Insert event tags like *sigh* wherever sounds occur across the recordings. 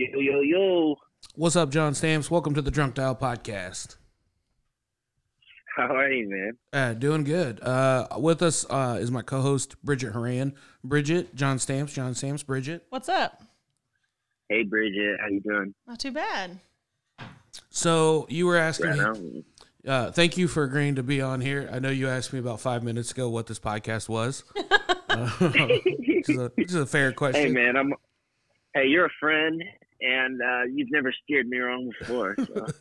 Yo, yo, yo. What's up, John Stamps? Welcome to the Drunk Dial Podcast. How are you, man? Uh, doing good. Uh, with us uh, is my co-host Bridget Horan. Bridget, John Stamps, John Stamps, Bridget. What's up? Hey, Bridget. How you doing? Not too bad. So you were asking Right me. Uh, thank you for agreeing to be on here. I know you asked me about five minutes ago what this podcast was. *laughs* uh, *laughs* which, is a, which is a fair question. Hey, man. I'm. Hey, you're a friend, and uh, you've never steered me wrong before. So. *laughs*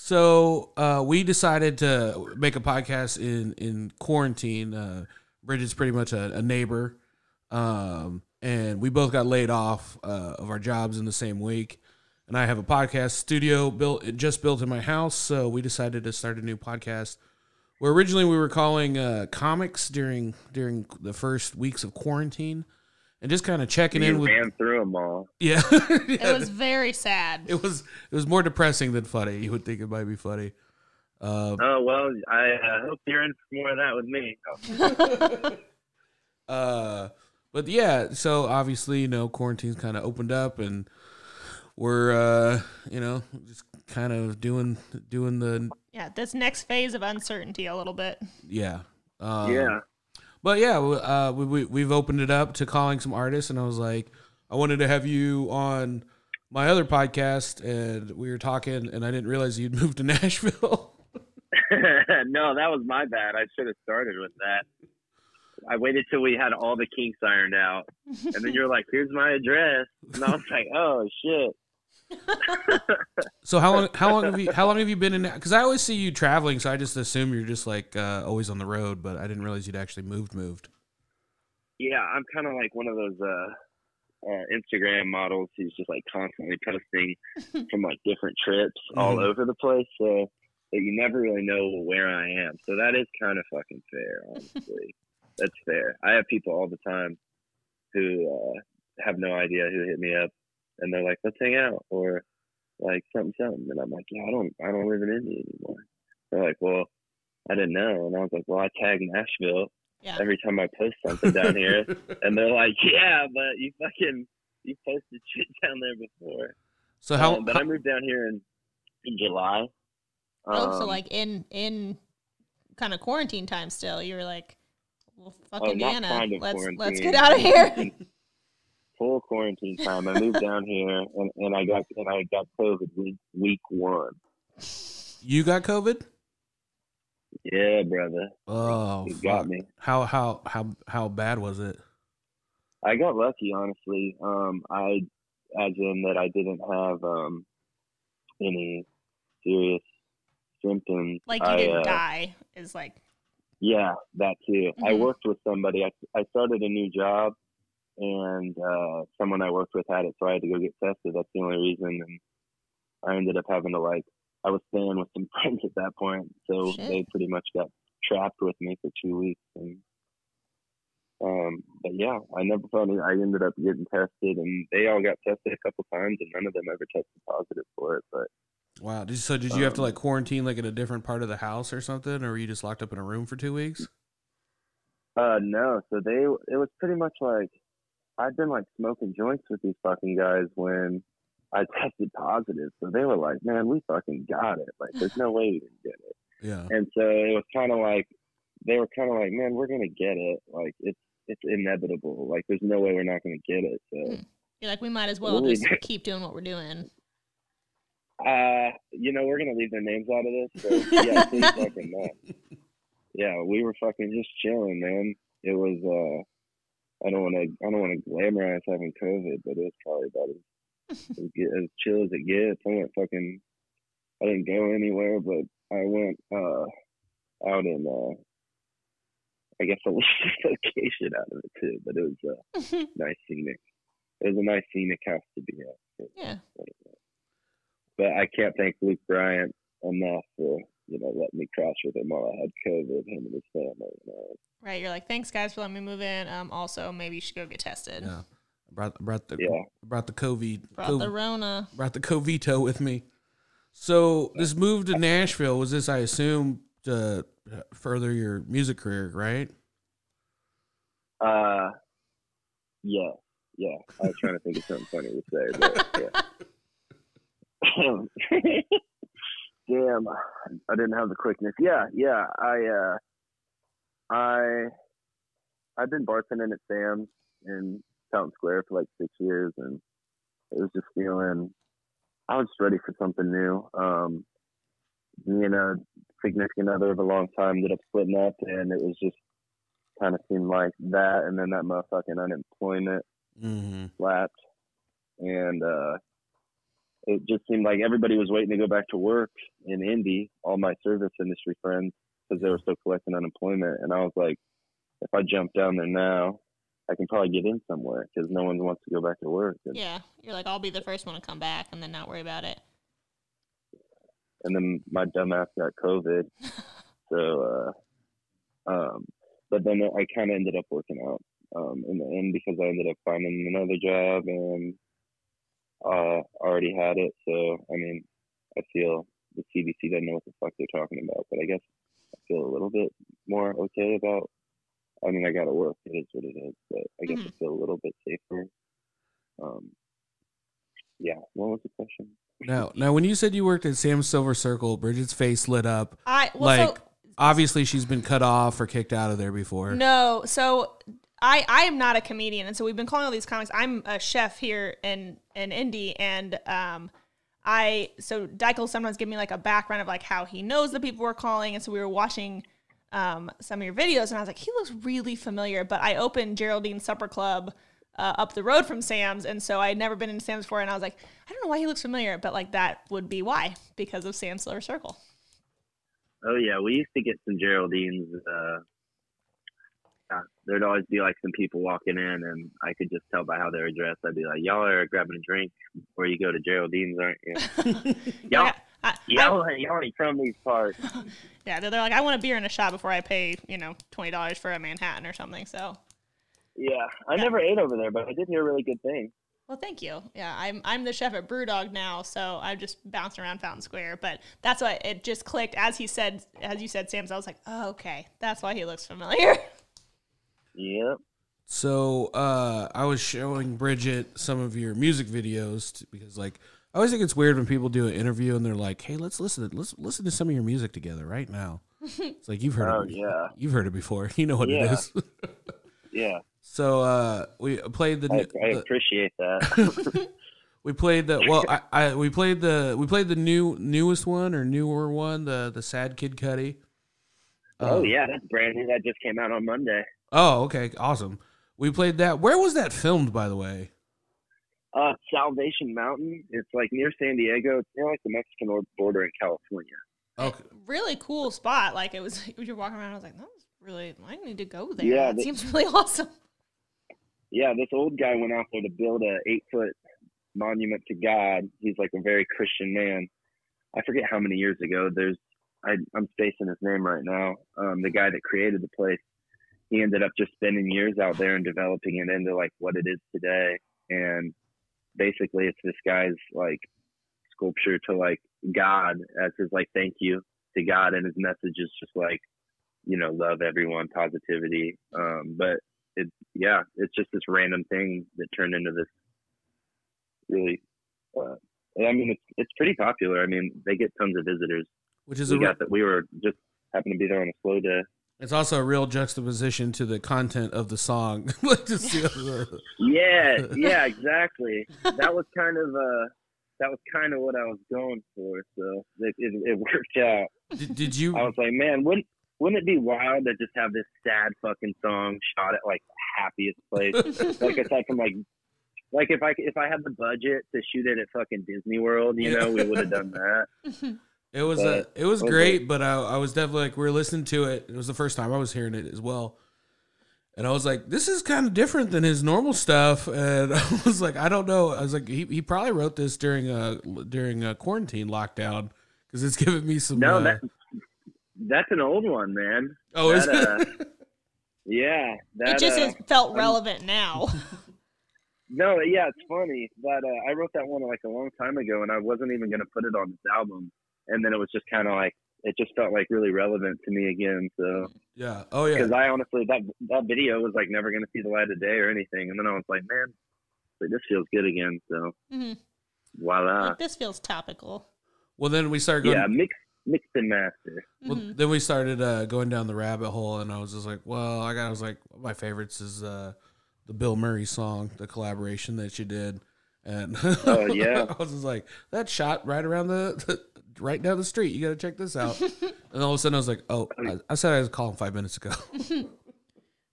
So uh, we decided to make a podcast in in quarantine. Uh, Bridget's pretty much a, a neighbor, um, and we both got laid off uh, of our jobs in the same week. And I have a podcast studio built just built in my house, so we decided to start a new podcast. Where originally we were calling uh, comics during during the first weeks of quarantine, and just kind of checking in with ran through them all. *laughs* yeah. It was very sad. it was it was more depressing than funny. You would think it might be funny. Uh, Oh well, I uh, hope you're in for more of that with me. *laughs* Uh, but yeah, so obviously, you know, quarantine's kind of opened up, and we're, uh, you know, just kind of doing doing the yeah, this next phase of uncertainty a little bit. yeah, um, yeah. But yeah, uh, we, we we've opened it up to calling some artists, and I was like, I wanted to have you on my other podcast, and we were talking, and I didn't realize you'd *laughs* moved to Nashville. *laughs* no, that was my bad. I should have started with that. I waited till we had all the kinks ironed out, and then you're like, "Here's my address," and I was like, "Oh shit." So how long how long have you how long have you been in? Because I always see you traveling, so I just assume you're just like uh, always on the road, but I didn't realize you'd actually moved moved. Yeah, I'm kind of like one of those uh, uh, Instagram models who's just like constantly posting *laughs* from like different trips all Mhm. over the place, so that you never really know where I am. So that is kind of fucking fair, honestly. *laughs* That's fair. I have people all the time who uh, have no idea who hit me up, and they're like, "Let's hang out," or like something, something, and I'm like, "Yeah, I don't, I don't live in Indy anymore." They're like, "Well." I didn't know, and I was like, "Well, I tag Nashville Yeah. every time I post something down here." *laughs* And they're like, yeah, but you fucking you posted shit down there before. so how, Um, but I moved down here in in July. oh, so Um, like in in kind of quarantine time still, you were like, well, fuck oh, Indiana, let's let's get out of here. *laughs* *laughs* Full quarantine time. I moved down here and, and I got and I got COVID week week one. you got COVID? Yeah, brother, Oh, it got me. How how how how bad was it? I got lucky, honestly. Um, I, as in that I didn't have um any serious symptoms. like you I, didn't uh, die is like Yeah, that too. I Mhm. worked with somebody. I, I started a new job, and uh, someone I worked with had it, so I had to go get tested. That's the only reason. And I ended up having to like, I was staying with some *laughs* friends at that point, so Shit. they pretty much got trapped with me for two weeks. And um, but yeah, I never thought it, I ended up getting tested, and they all got tested a couple times, and none of them ever tested positive for it. But Wow. Did, so did you have to Um, like quarantine like in a different part of the house or something, or were you just locked up in a room for two weeks? Uh, no. So they, it was pretty much like I'd been like smoking joints with these fucking guys when I tested positive. So they were like, "Man, we fucking got it. Like, there's no way you didn't get it." Yeah. And so it was kind of like they were kind of like, "Man, we're gonna get it. Like, it's it's inevitable. Like, there's no way we're not gonna get it." So, you're like we might as well Really? just keep doing what we're doing. uh, you know, we're gonna leave their names out of this. So *laughs* yeah, please fucking not. Yeah, we were fucking just chilling, man. It was uh. I don't want to. I don't want to glamorize having COVID, but it was probably about as, *laughs* as, get- as chill as it gets. I went fucking. I didn't go anywhere, but I went uh out in uh. I guess *laughs* a location out of it too, but it was uh, *laughs* nice scenic. It was a nice scenic house to be at. yeah. But I can't thank Luke Bryant enough for you know let me crash with him while I had COVID. Him and his family. You know. Right. You're like, thanks guys for letting me move in. Um also maybe you should go get tested. Yeah. I brought brought the Yeah. brought the COVID Brought co- the Rona. brought the Covito with me. So this move to Nashville was this, I assume, to further your music career, right? Uh, yeah, yeah, I was trying to think of something funny to say, but yeah. *laughs* *laughs* Damn, I didn't have the quickness. Yeah, yeah, I, uh, I, I've been bartending at Sam's in Town Square for like six years, and it was just feeling. I was ready for something new. Um, me and a significant other of a long time ended up splitting up, and it was just kind of seemed like that, and then that motherfucking unemployment Mm-hmm. slapped, and uh, it just seemed like everybody was waiting to go back to work in Indy. All my service industry friends, because they were still collecting unemployment, and I was like, if I jump down there now, I can probably get in somewhere because no one wants to go back to work. And, Yeah, you're like, I'll be the first one to come back and then not worry about it. and then my dumbass got COVID, *laughs* so uh, um, but then I kind of ended up working out um, in the end because I ended up finding another job and uh, already had it. So I mean, I feel the CDC doesn't know what the fuck they're talking about, but I guess I feel a little bit more okay about. I mean, I got to work. It is what it is, but I guess I feel a little bit safer. Um, yeah. What was the question? Now, now, when you said you worked at Sam's Silver Circle, Bridget's face lit up. I well, like, so obviously, she's been cut off or kicked out of there before. No, so I I am not a comedian, and so we've been calling all these comics. I'm a chef here in in Indy, and um, I so Dyke'll sometimes give me like a background of like how he knows the people we're calling, and so we were watching um some of your videos, and I was like, he looks really familiar. But I opened Geraldine's Supper Club. Uh, up the road from Sam's, and so I had never been in Sam's before, and I was like, I don't know why he looks familiar, but like that would be why because of Sam's Silver Circle. Oh yeah, we used to get some Geraldines. Uh, yeah, there'd always be like some people walking in, and I could just tell by how they were dressed. I'd be like, "Y'all are grabbing a drink before you go to Geraldine's, aren't you? *laughs* *laughs* y'all, I, I, y'all, y'all ain't from these parts." *laughs* Yeah, they're, they're like, I want a beer and a shot before I pay, you know, twenty dollars for a Manhattan or something. So, Yeah, I never ate over there, but I did hear a really good things. well, thank you. Yeah, I'm I'm the chef at BrewDog now, so I just bounced around Fountain Square. But that's why it just clicked as he said, as you said, Sam's. I was like, oh, okay, that's why he looks familiar. Yep. So uh, I was showing Bridget some of your music videos t- because, like, I always think it's weird when people do an interview and they're like, "Hey, let's listen. To, let's listen to some of your music together right now." *laughs* It's like you've heard Oh it. yeah, You've heard it before. *laughs* You know what it Yeah. is. *laughs* yeah. so uh, we played the, I, new- I the appreciate that. we played the well I, I we played the we played the new newest one or newer one the the Sad Kid Cudi. oh Um, yeah, that's brand new. That just came out on Monday. Oh, okay, awesome. We played that. Where was that filmed, by the way? Uh, Salvation Mountain. It's like near San Diego. It's near like the Mexican border in California. Okay. really cool spot. Like it was, *laughs* you're walking around. I was like, that was really. I need to go there. Yeah, it the- seems really *laughs* awesome. yeah, this old guy went out there to build a eight foot monument to God. He's like a very Christian man. I forget how many years ago. There's I, I'm spacing his name right now. Um, the guy that created the place, he ended up just spending years out there and developing it into like what it is today. And basically, it's this guy's like sculpture to like God as his like thank you to God, and his message is just like you know love everyone, positivity. Um, but it yeah, it's just this random thing that turned into this really. Uh, I mean, it's it's pretty popular. I mean, they get tons of visitors. Which is We a got that. We were just happened to be there on a slow day. It's also a real juxtaposition to the content of the song. *laughs* like to see the- Yeah, yeah, exactly. that was kind of uh, that was kind of what I was going for. So it it, it worked out. did, did you? I was like, man, wouldn't wouldn't it be wild to just have this sad fucking song shot at like the happiest place? *laughs* like aside from like like if I if I had the budget to shoot it at fucking Disney World, you know, we would have done that. *laughs* It was uh, But- it was but- great, but I, I was definitely like we were listening to it. It was the first time I was hearing it as well, and I was like, this is kind of different than his normal stuff. And *laughs* I was like, I don't know. I was like, he, he probably wrote this during a during a quarantine lockdown because it's *laughs* giving me some. No, uh, that that's an old one, man. oh, is it? uh, *laughs* Yeah, that it just uh, felt relevant now. No, yeah, it's funny that uh, I wrote that one like a long time ago, and I wasn't even gonna put it on this album, and then it was just kind of like it just felt like really relevant to me again. So yeah. Oh yeah. because I honestly that that video was like never gonna see the light of day or anything, and then I was like, man, Like this feels good again. So hmm voila. Like, this feels topical. Well, then we started going. Yeah, mix mix and master. Well, Mhm. then we started uh, going down the rabbit hole, and I was just like, well, I got, I was like, my favorites is uh, the Bill Murray song, the collaboration that you did, and *laughs* Oh, yeah. I was just like, that shot right around the, right down the street. You got to check this out. *laughs* and all of a sudden, I was like, oh, I, I said I was calling five minutes ago. *laughs*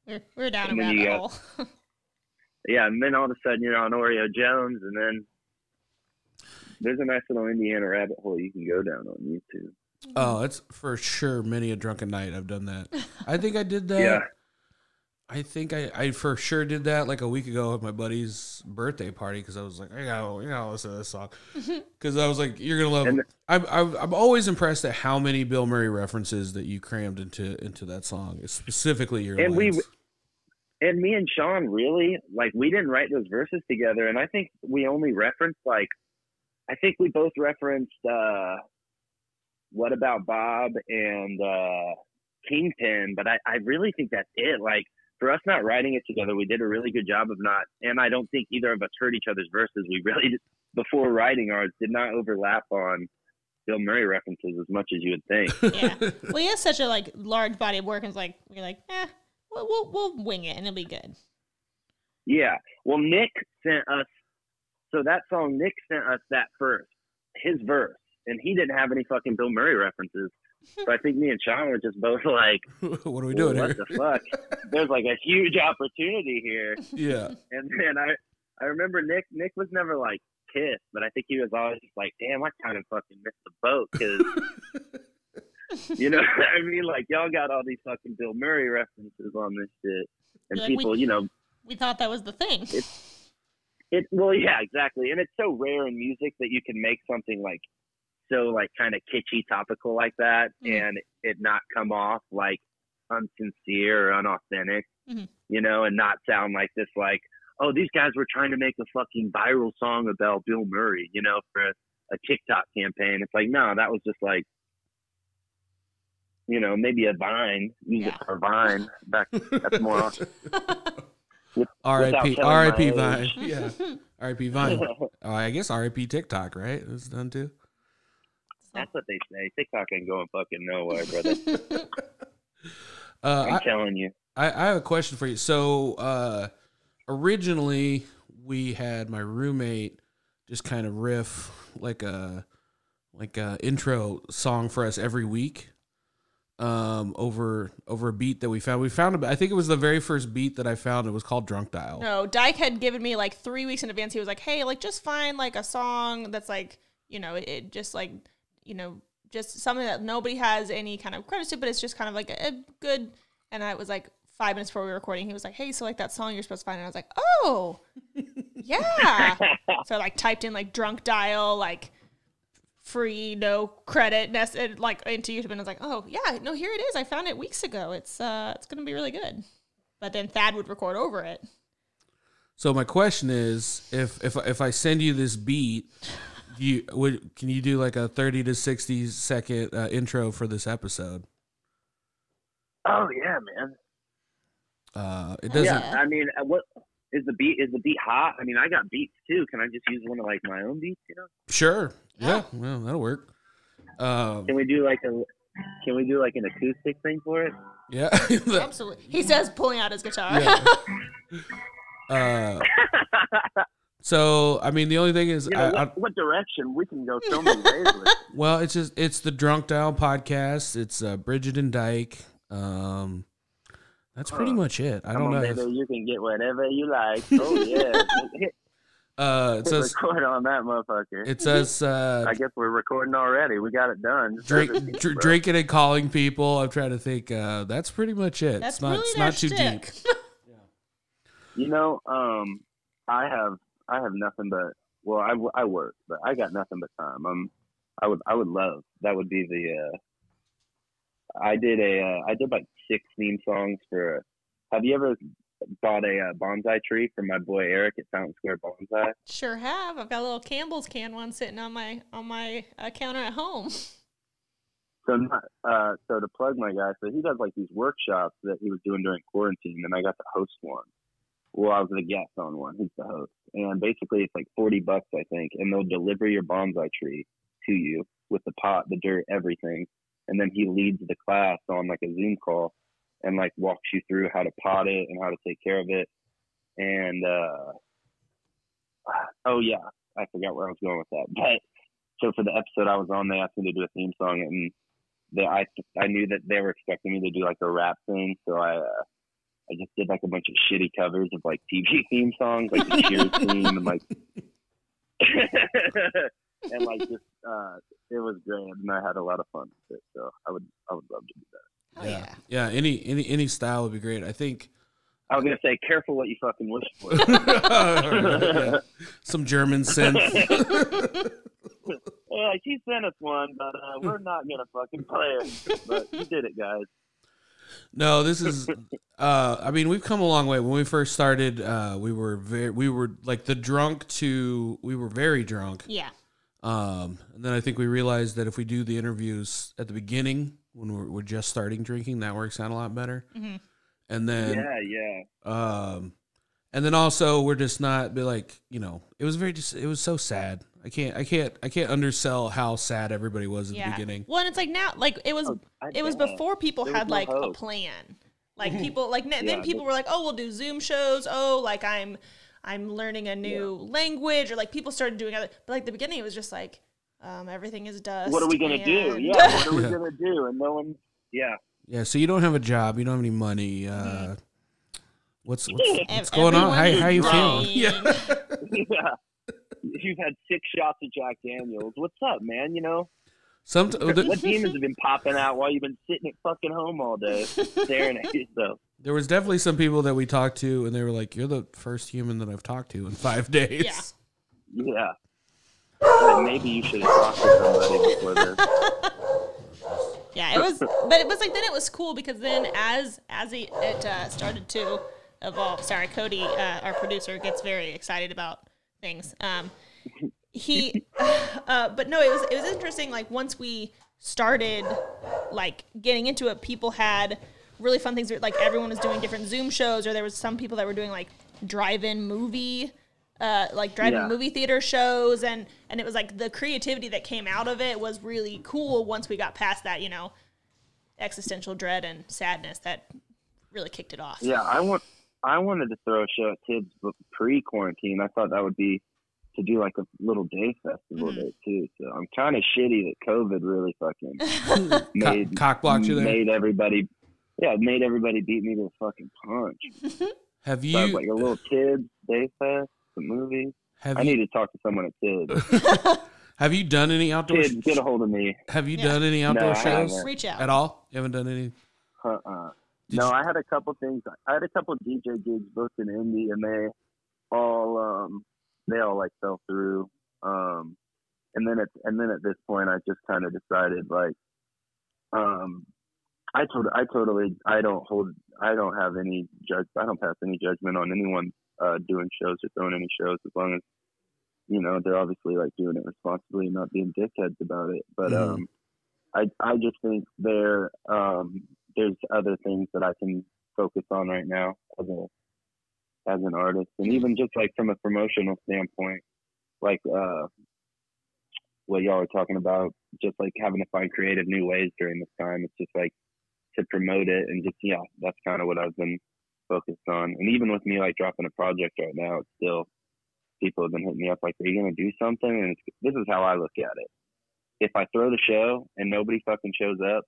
We're, we're down a And then rabbit got- hole. Yeah, and then all of a sudden you're on Oreo Jones, and then there's a nice little Indiana rabbit hole you can go down on YouTube. Mm-hmm. oh, it's for sure. Many a drunken night, I've done that. I think I did that. Yeah. I think I, I for sure did that like a week ago at my buddy's birthday party because I was like, I gotta, I gotta listen to this song *laughs* because I was like, you're gonna love. And- I'm, I'm I'm always impressed at how many Bill Murray references that you crammed into into that song, specifically your And we- lines. And me and Sean really like we didn't write those verses together, and I think we only referenced like I think we both referenced uh what about Bob and uh Kingpin, but I, I really think that's it. Like for us not writing it together, we did a really good job of not and I don't think either of us heard each other's verses. We really before writing ours did not overlap on Bill Murray references as much as you would think. *laughs* yeah. Well, he has such a like large body of work, and it's like we're like, eh, we'll, we'll we'll wing it, and it'll be good. Yeah. Well, Nick sent us. So that song, Nick sent us that first, his verse, and he didn't have any fucking Bill Murray references. So I think me and Sean were just both like, *laughs* what are we doing "What here? the fuck? *laughs* There's like a huge opportunity here." yeah, And then I, I remember Nick. Nick was never like pissed, but I think he was always just like, "Damn, I kind of fucking missed the boat," because *laughs* you know, what I mean, like y'all got all these fucking Bill Murray references on this shit, and Like, we- people, you know, We thought that was the thing. it well yeah exactly and it's so rare in music that you can make something like so like kind of kitschy topical like that Mhm. and it not come off like unsincere or unauthentic Mhm. you know and not sound like this like oh these guys were trying to make a fucking viral song about bill murray you know for a, a tiktok campaign it's like no that was just like you know maybe a vine use Yeah. it for vine back that's more *laughs* with- R.I.P. without R.I.P. Vine. age. *laughs* Yeah, R.I.P. Vine. Oh, *laughs* I guess R.I.P. TikTok, right? It's done too. That's what they say. TikTok ain't going fucking nowhere, brother. *laughs* Uh, I'm I, telling you. I, I have a question for you. So, uh, originally we had my roommate just kind of riff like a like a intro song for us every week um over over a beat that we found we found a, i think it was the very first beat that i found it was called drunk dial No, Dyke had given me like three weeks in advance. He was like, "Hey, like just find like a song that's like, you know, it, it just like, you know, just something that nobody has any kind of credit to, but it's just kind of like a, a good." And I was like, five minutes before we were recording, he was like, "Hey, so like that song you're supposed to find," and I was like, "Oh, *laughs* yeah." *laughs* so I like typed in like drunk dial, like free, no credit, nest, and, like into YouTube, and I was like, "Oh yeah, no, here it is. I found it weeks ago. It's uh, it's gonna be really good." But then Thad would record over it. so my question is if if if i send you this beat you would can you do like a 30 to 60 second uh, intro for this episode oh yeah, man. uh it doesn't Yeah, I mean, uh, what is the beat? Is the beat hot? I mean, I got beats too. Can I just use one of like my own beats? You know? sure yeah well that'll work um Can we do like a? Can we do like an acoustic thing for it? yeah *laughs* *laughs* Absolutely. He says, pulling out his guitar. Yeah. *laughs* uh so i mean the only thing is You know, I, I, what, what direction we can go so many ways with. well it's just it's the drunk dial podcast it's uh bridget and dyke um that's pretty Huh. much it i don't on, know if- baby, you can get whatever you like. Oh yeah, *laughs* uh it says record on that motherfucker. it says uh I guess we're recording already. We got it done. Drink, dr- drinking and calling people i'm trying to think uh that's pretty much it That's it's not really it's not too shtick. deep *laughs* *laughs* You know, um, I have I have nothing but well, I, I work, but I got nothing but time. Um, I would I would love that would be the. Uh, I did a uh, I did like six theme songs for. Have you ever bought a uh, bonsai tree from my boy Eric at Fountain Square Bonsai? Sure have. I've got a little Campbell's can one sitting on my on my uh, counter at home. *laughs* So not, uh, so to plug my guy, so he does like these workshops that he was doing during quarantine, and I got to host one. Well, I was the guest on one. He's the host, and basically it's like forty bucks, I think, and they'll deliver your bonsai tree to you with the pot, the dirt, everything, and then he leads the class on like a Zoom call and like walks you through how to pot it and how to take care of it. And uh oh yeah, I forgot where I was going with that. *laughs* But so for the episode I was on, they asked me to do a theme song, and they, I I knew that they were expecting me to do like a rap thing, so I uh, I just did like a bunch of shitty covers of like TV *laughs* theme songs, like the Cheers *laughs* theme, and like *laughs* and like just uh, it was great, and I had a lot of fun with it. So I would I would love to do that. Oh yeah. yeah. Any any any style would be great. I think. I was gonna say, careful what you fucking wish for. Yeah. Some German synth. Well, like he sent us one, but uh, we're not gonna fucking play it. But you did it, guys. No, this is. Uh, I mean, we've come a long way. When we first started, uh, we were very, we were like the drunk to we were very drunk. Yeah. Um, and then I think we realized that if we do the interviews at the beginning when we're, we're just starting drinking, that works out a lot better. Mhm. And then, yeah, yeah. um, and then also we're just not be like, you know, it was very just, it was so sad. I can't, I can't, I can't undersell how sad everybody was at Yeah. the beginning. Well, and it's like now, like it was, Oh, it was before people There had no like a plan. Like *laughs* people, like n- then people were like, oh, we'll do Zoom shows. Oh, like I'm, I'm learning a new language, or like people started doing other. But like the beginning, it was just like, um, everything is dust. What are we gonna do? Yeah, what *laughs* are we Yeah. gonna do? And no one. Yeah. Yeah. So you don't have a job, you don't have any money. Mm-hmm. Uh, *laughs* what's, what's, what's going on? How, how you is feeling? drained. Yeah. Yeah. You've had six shots of Jack Daniels. What's up, man? You know, Some, what demons have been popping out while you've been sitting at fucking home all day, *laughs* staring at yourself? There was definitely some people that we talked to, and they were like, "You're the first human that I've talked to in five days." Yeah. Yeah. Like, maybe you should have talked to somebody before this. *laughs* Yeah, it was, but it was like then it was cool because then as as it, it uh, started to evolve. Sorry, Cody, uh, our producer, gets very excited about things. Um, he, *laughs* *laughs* uh, but no, it was it was interesting. Like once we started like getting into it, people had really fun things. Like everyone was doing different Zoom shows, or there was some people that were doing like drive-in movie uh, like driving Yeah. movie theater shows and and it was like the creativity that came out of it was really cool once we got past that you know existential dread and sadness that really kicked it off Yeah, I want. I wanted to throw a show at kids pre quarantine. I thought that would be to do like a little day festival Mhm. there too. So I'm kind of shitty that COVID really fucking Co- *laughs* made cock blocked you there. made everybody. Yeah, made everybody beat me to a fucking punch. *laughs* Have So I you? like a little kids day fest, some movies. Have I you? need to talk to someone at kids. *laughs* Have you done any outdoor? Kids, get a hold of me. have you Yeah. done any outdoor I shows reach out at all? You haven't done any. Uh-uh. Did no, you- I had a couple things. I had a couple DJ gigs booked in Indy, and they all um they all like fell through. Um, and then at and then at this point, I just kind of decided like, um, I told I totally I don't hold I don't have any judge I don't pass any judgment on anyone uh doing shows or throwing any shows as long as you know they're obviously like doing it responsibly and not being dickheads about it. But Mhm. um, I I just think there um there's other things that I can focus on right now as a as an artist, and even just like from a promotional standpoint, like uh, what y'all are talking about, just like having to find creative new ways during this time. It's just like to promote it and just yeah, that's kind of what I've been focused on. And even with me like dropping a project right now, it's still people have been hitting me up like, "Are you gonna do something?" And this is how I look at it. If I throw the show and nobody fucking shows up,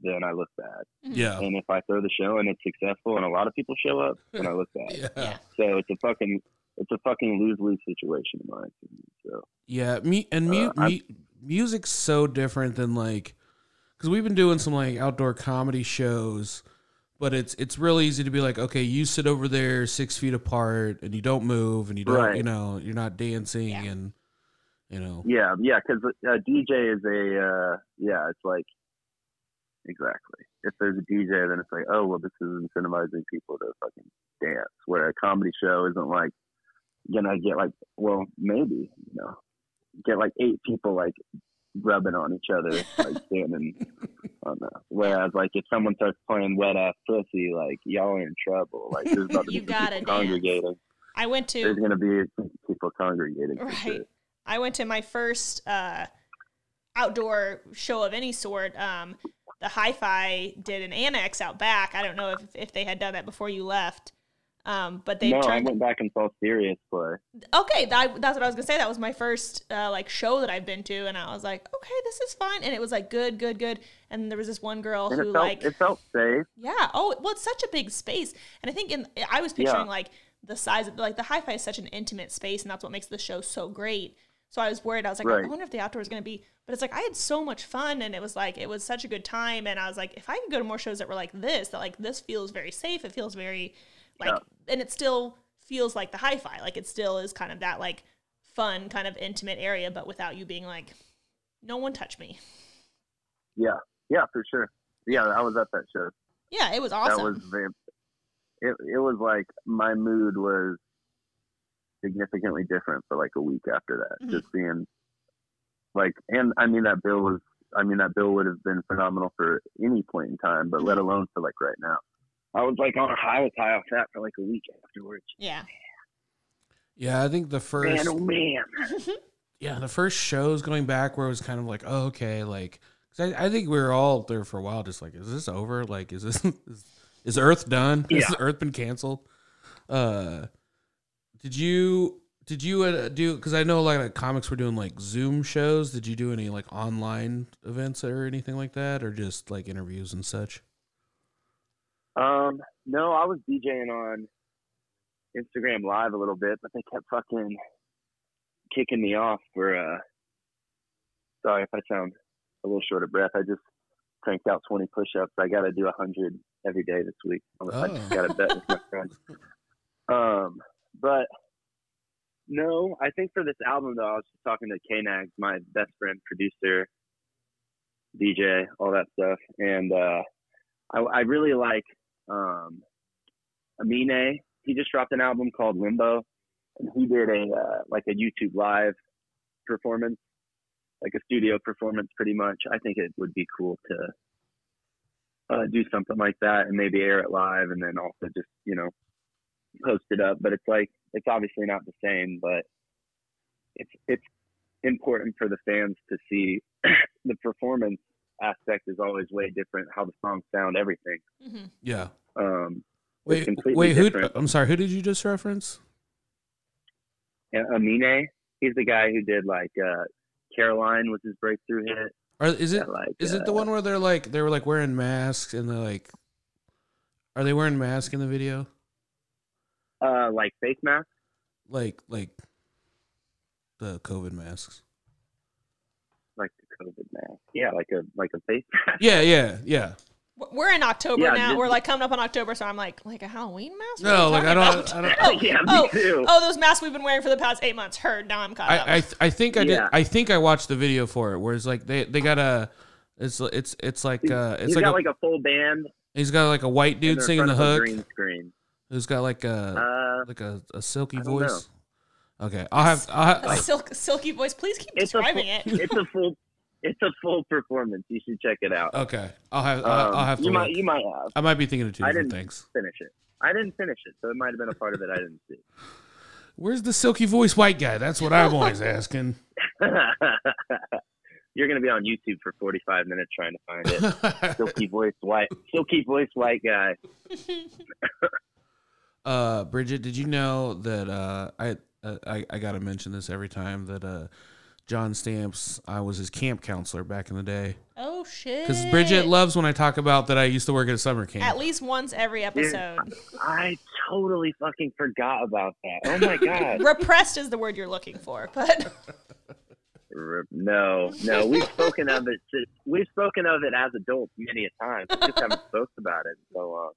then I look bad. Yeah. And if I throw the show and it's successful and a lot of people show up, then I look bad. *laughs* Yeah. Yeah. So it's a fucking it's a fucking lose lose situation in my opinion. So Yeah, me and mu- Uh, I'm- music's so different than like because we've been doing some like outdoor comedy shows, but it's it's real easy to be like, okay, you sit over there six feet apart and you don't move and you don't, Right. you know, you're not dancing Yeah. and you know, yeah, yeah, because a DJ is a uh, yeah, it's like exactly. If there's a DJ, then it's like, oh well, this is incentivizing people to fucking dance. Where a comedy show isn't like gonna get like, well, maybe you know, get like eight people like rubbing on each other, like *laughs* standing Oh no. Whereas like if someone starts playing wet ass pussy, like y'all are in trouble. Like there's about to *laughs* You be people dance. congregating. I went to There's gonna be people congregating. Right. sure. I went to my first uh, outdoor show of any sort. Um, the Hi-Fi did an annex out back. I don't know if, if they had done that before you left, um, but they No, I went back and saw Serious play. okay, that, that's what I was gonna say. That was my first uh, like show that I've been to, and I was like, okay, this is fine, and it was like good, good, good. And there was this one girl And who it felt like it felt safe. yeah. Oh, well, it's such a big space, and I think in I was picturing Yeah. like the size of like the hi-fi is such an intimate space, and that's what makes the show so great. So I was worried. I was like, I wonder if the outdoor is going to be. But it's like I had so much fun, and it was like it was such a good time, and I was like, if I could go to more shows that were like this, that like this feels very safe. It feels very like, Yeah. and it still feels like the hi-fi. Like it still is kind of that like fun, kind of intimate area, but without you being like, no one touch me. Yeah, yeah, for sure. Yeah, I was at that show. Yeah, it was awesome. That was very. It it was like my mood was significantly different for like a week after that. Mhm. Just being like, and I mean that bill was. I mean that bill would have been phenomenal for any point in time, but let Mhm. alone for like right now. I was like on a high. I was high off that for like a week afterwards. yeah. Yeah, I think the first Man, oh man. *laughs* yeah the first shows going back where it was kind of like oh, okay like 'cause I, I think we were all there for a while just like is this over like is this *laughs* is, is Earth done Yeah. has Earth been canceled uh did you did you uh, do because I know like comics were doing like Zoom shows did you do any like online events or anything like that or just like interviews and such Um, no, I was DJing on Instagram Live a little bit, but they kept fucking kicking me off for. uh Sorry if I sound a little short of breath. I just cranked out 20 push-ups. I got to do 100 every day this week. I just Oh. got to bet with my friend. Um, but no, I think for this album though, I was just talking to K Nags, my best friend, producer, DJ, all that stuff, and uh, I, I really like um, Amine. He just dropped an album called Limbo, and he did a uh, like a YouTube live performance, like a studio performance, pretty much. I think it would be cool to uh, do something like that and maybe air it live, and then also just you know post it up. But it's like it's obviously not the same, but it's it's important for the fans to see *clears throat* the performance aspect is always way different. How the songs sound, everything. hmm yeah Um, wait wait who different. I'm sorry who did you just reference and Amine, he's the guy who did like uh, Caroline was his breakthrough hit. or is it and, like Is it the uh, one where they're like they were like wearing masks and they're like are they wearing masks in the video? Uh, like face mask? Like like the COVID masks. Like the COVID mask? Yeah, like a like a face mask. *laughs* Yeah, yeah, yeah. We're in October Yeah, now. this- We're like coming up on October, so I'm like, like a Halloween mask? What No, like I talking don't. I don't. Oh, *laughs* yeah, me *laughs* oh, too. oh, those masks we've been wearing for the past eight months. Heard. Now I'm caught up. I I, I think I did. I think I watched the video for it where it's like they they got a. It's it's it's like uh it's he's like got a, like a full band. he's got like a white dude singing the front of a hook Green screen. Who's got like a Uh, like a, a silky I don't know. voice. Okay, I'll have I'll a have, silk, silky voice. Please keep It's describing full- it. it's a full it's a full performance. You should check it out. okay. I'll have I'll, Um, I'll have to. you might look. you might have I might be thinking of two I different didn't- things. finish it. I didn't finish it, so it might have been a part of it I didn't see. Where's the silky voice white guy? That's what I'm always asking. *laughs* You're gonna be on YouTube for 45 minutes trying to find it. *laughs* Silky voice white, silky voice white guy. *laughs* uh, Bridget, did you know that uh, I, uh, I I gotta mention this every time that uh, John Stamps I was his camp counselor back in the day Oh shit! because Bridget loves when I talk about that I used to work at a summer camp. At least once every episode. I totally fucking forgot about that. Oh my god. *laughs* Repressed is the word you're looking for, but No, no, we've spoken of it. We've spoken of it as adults many a time. We just haven't spoken about it in so long.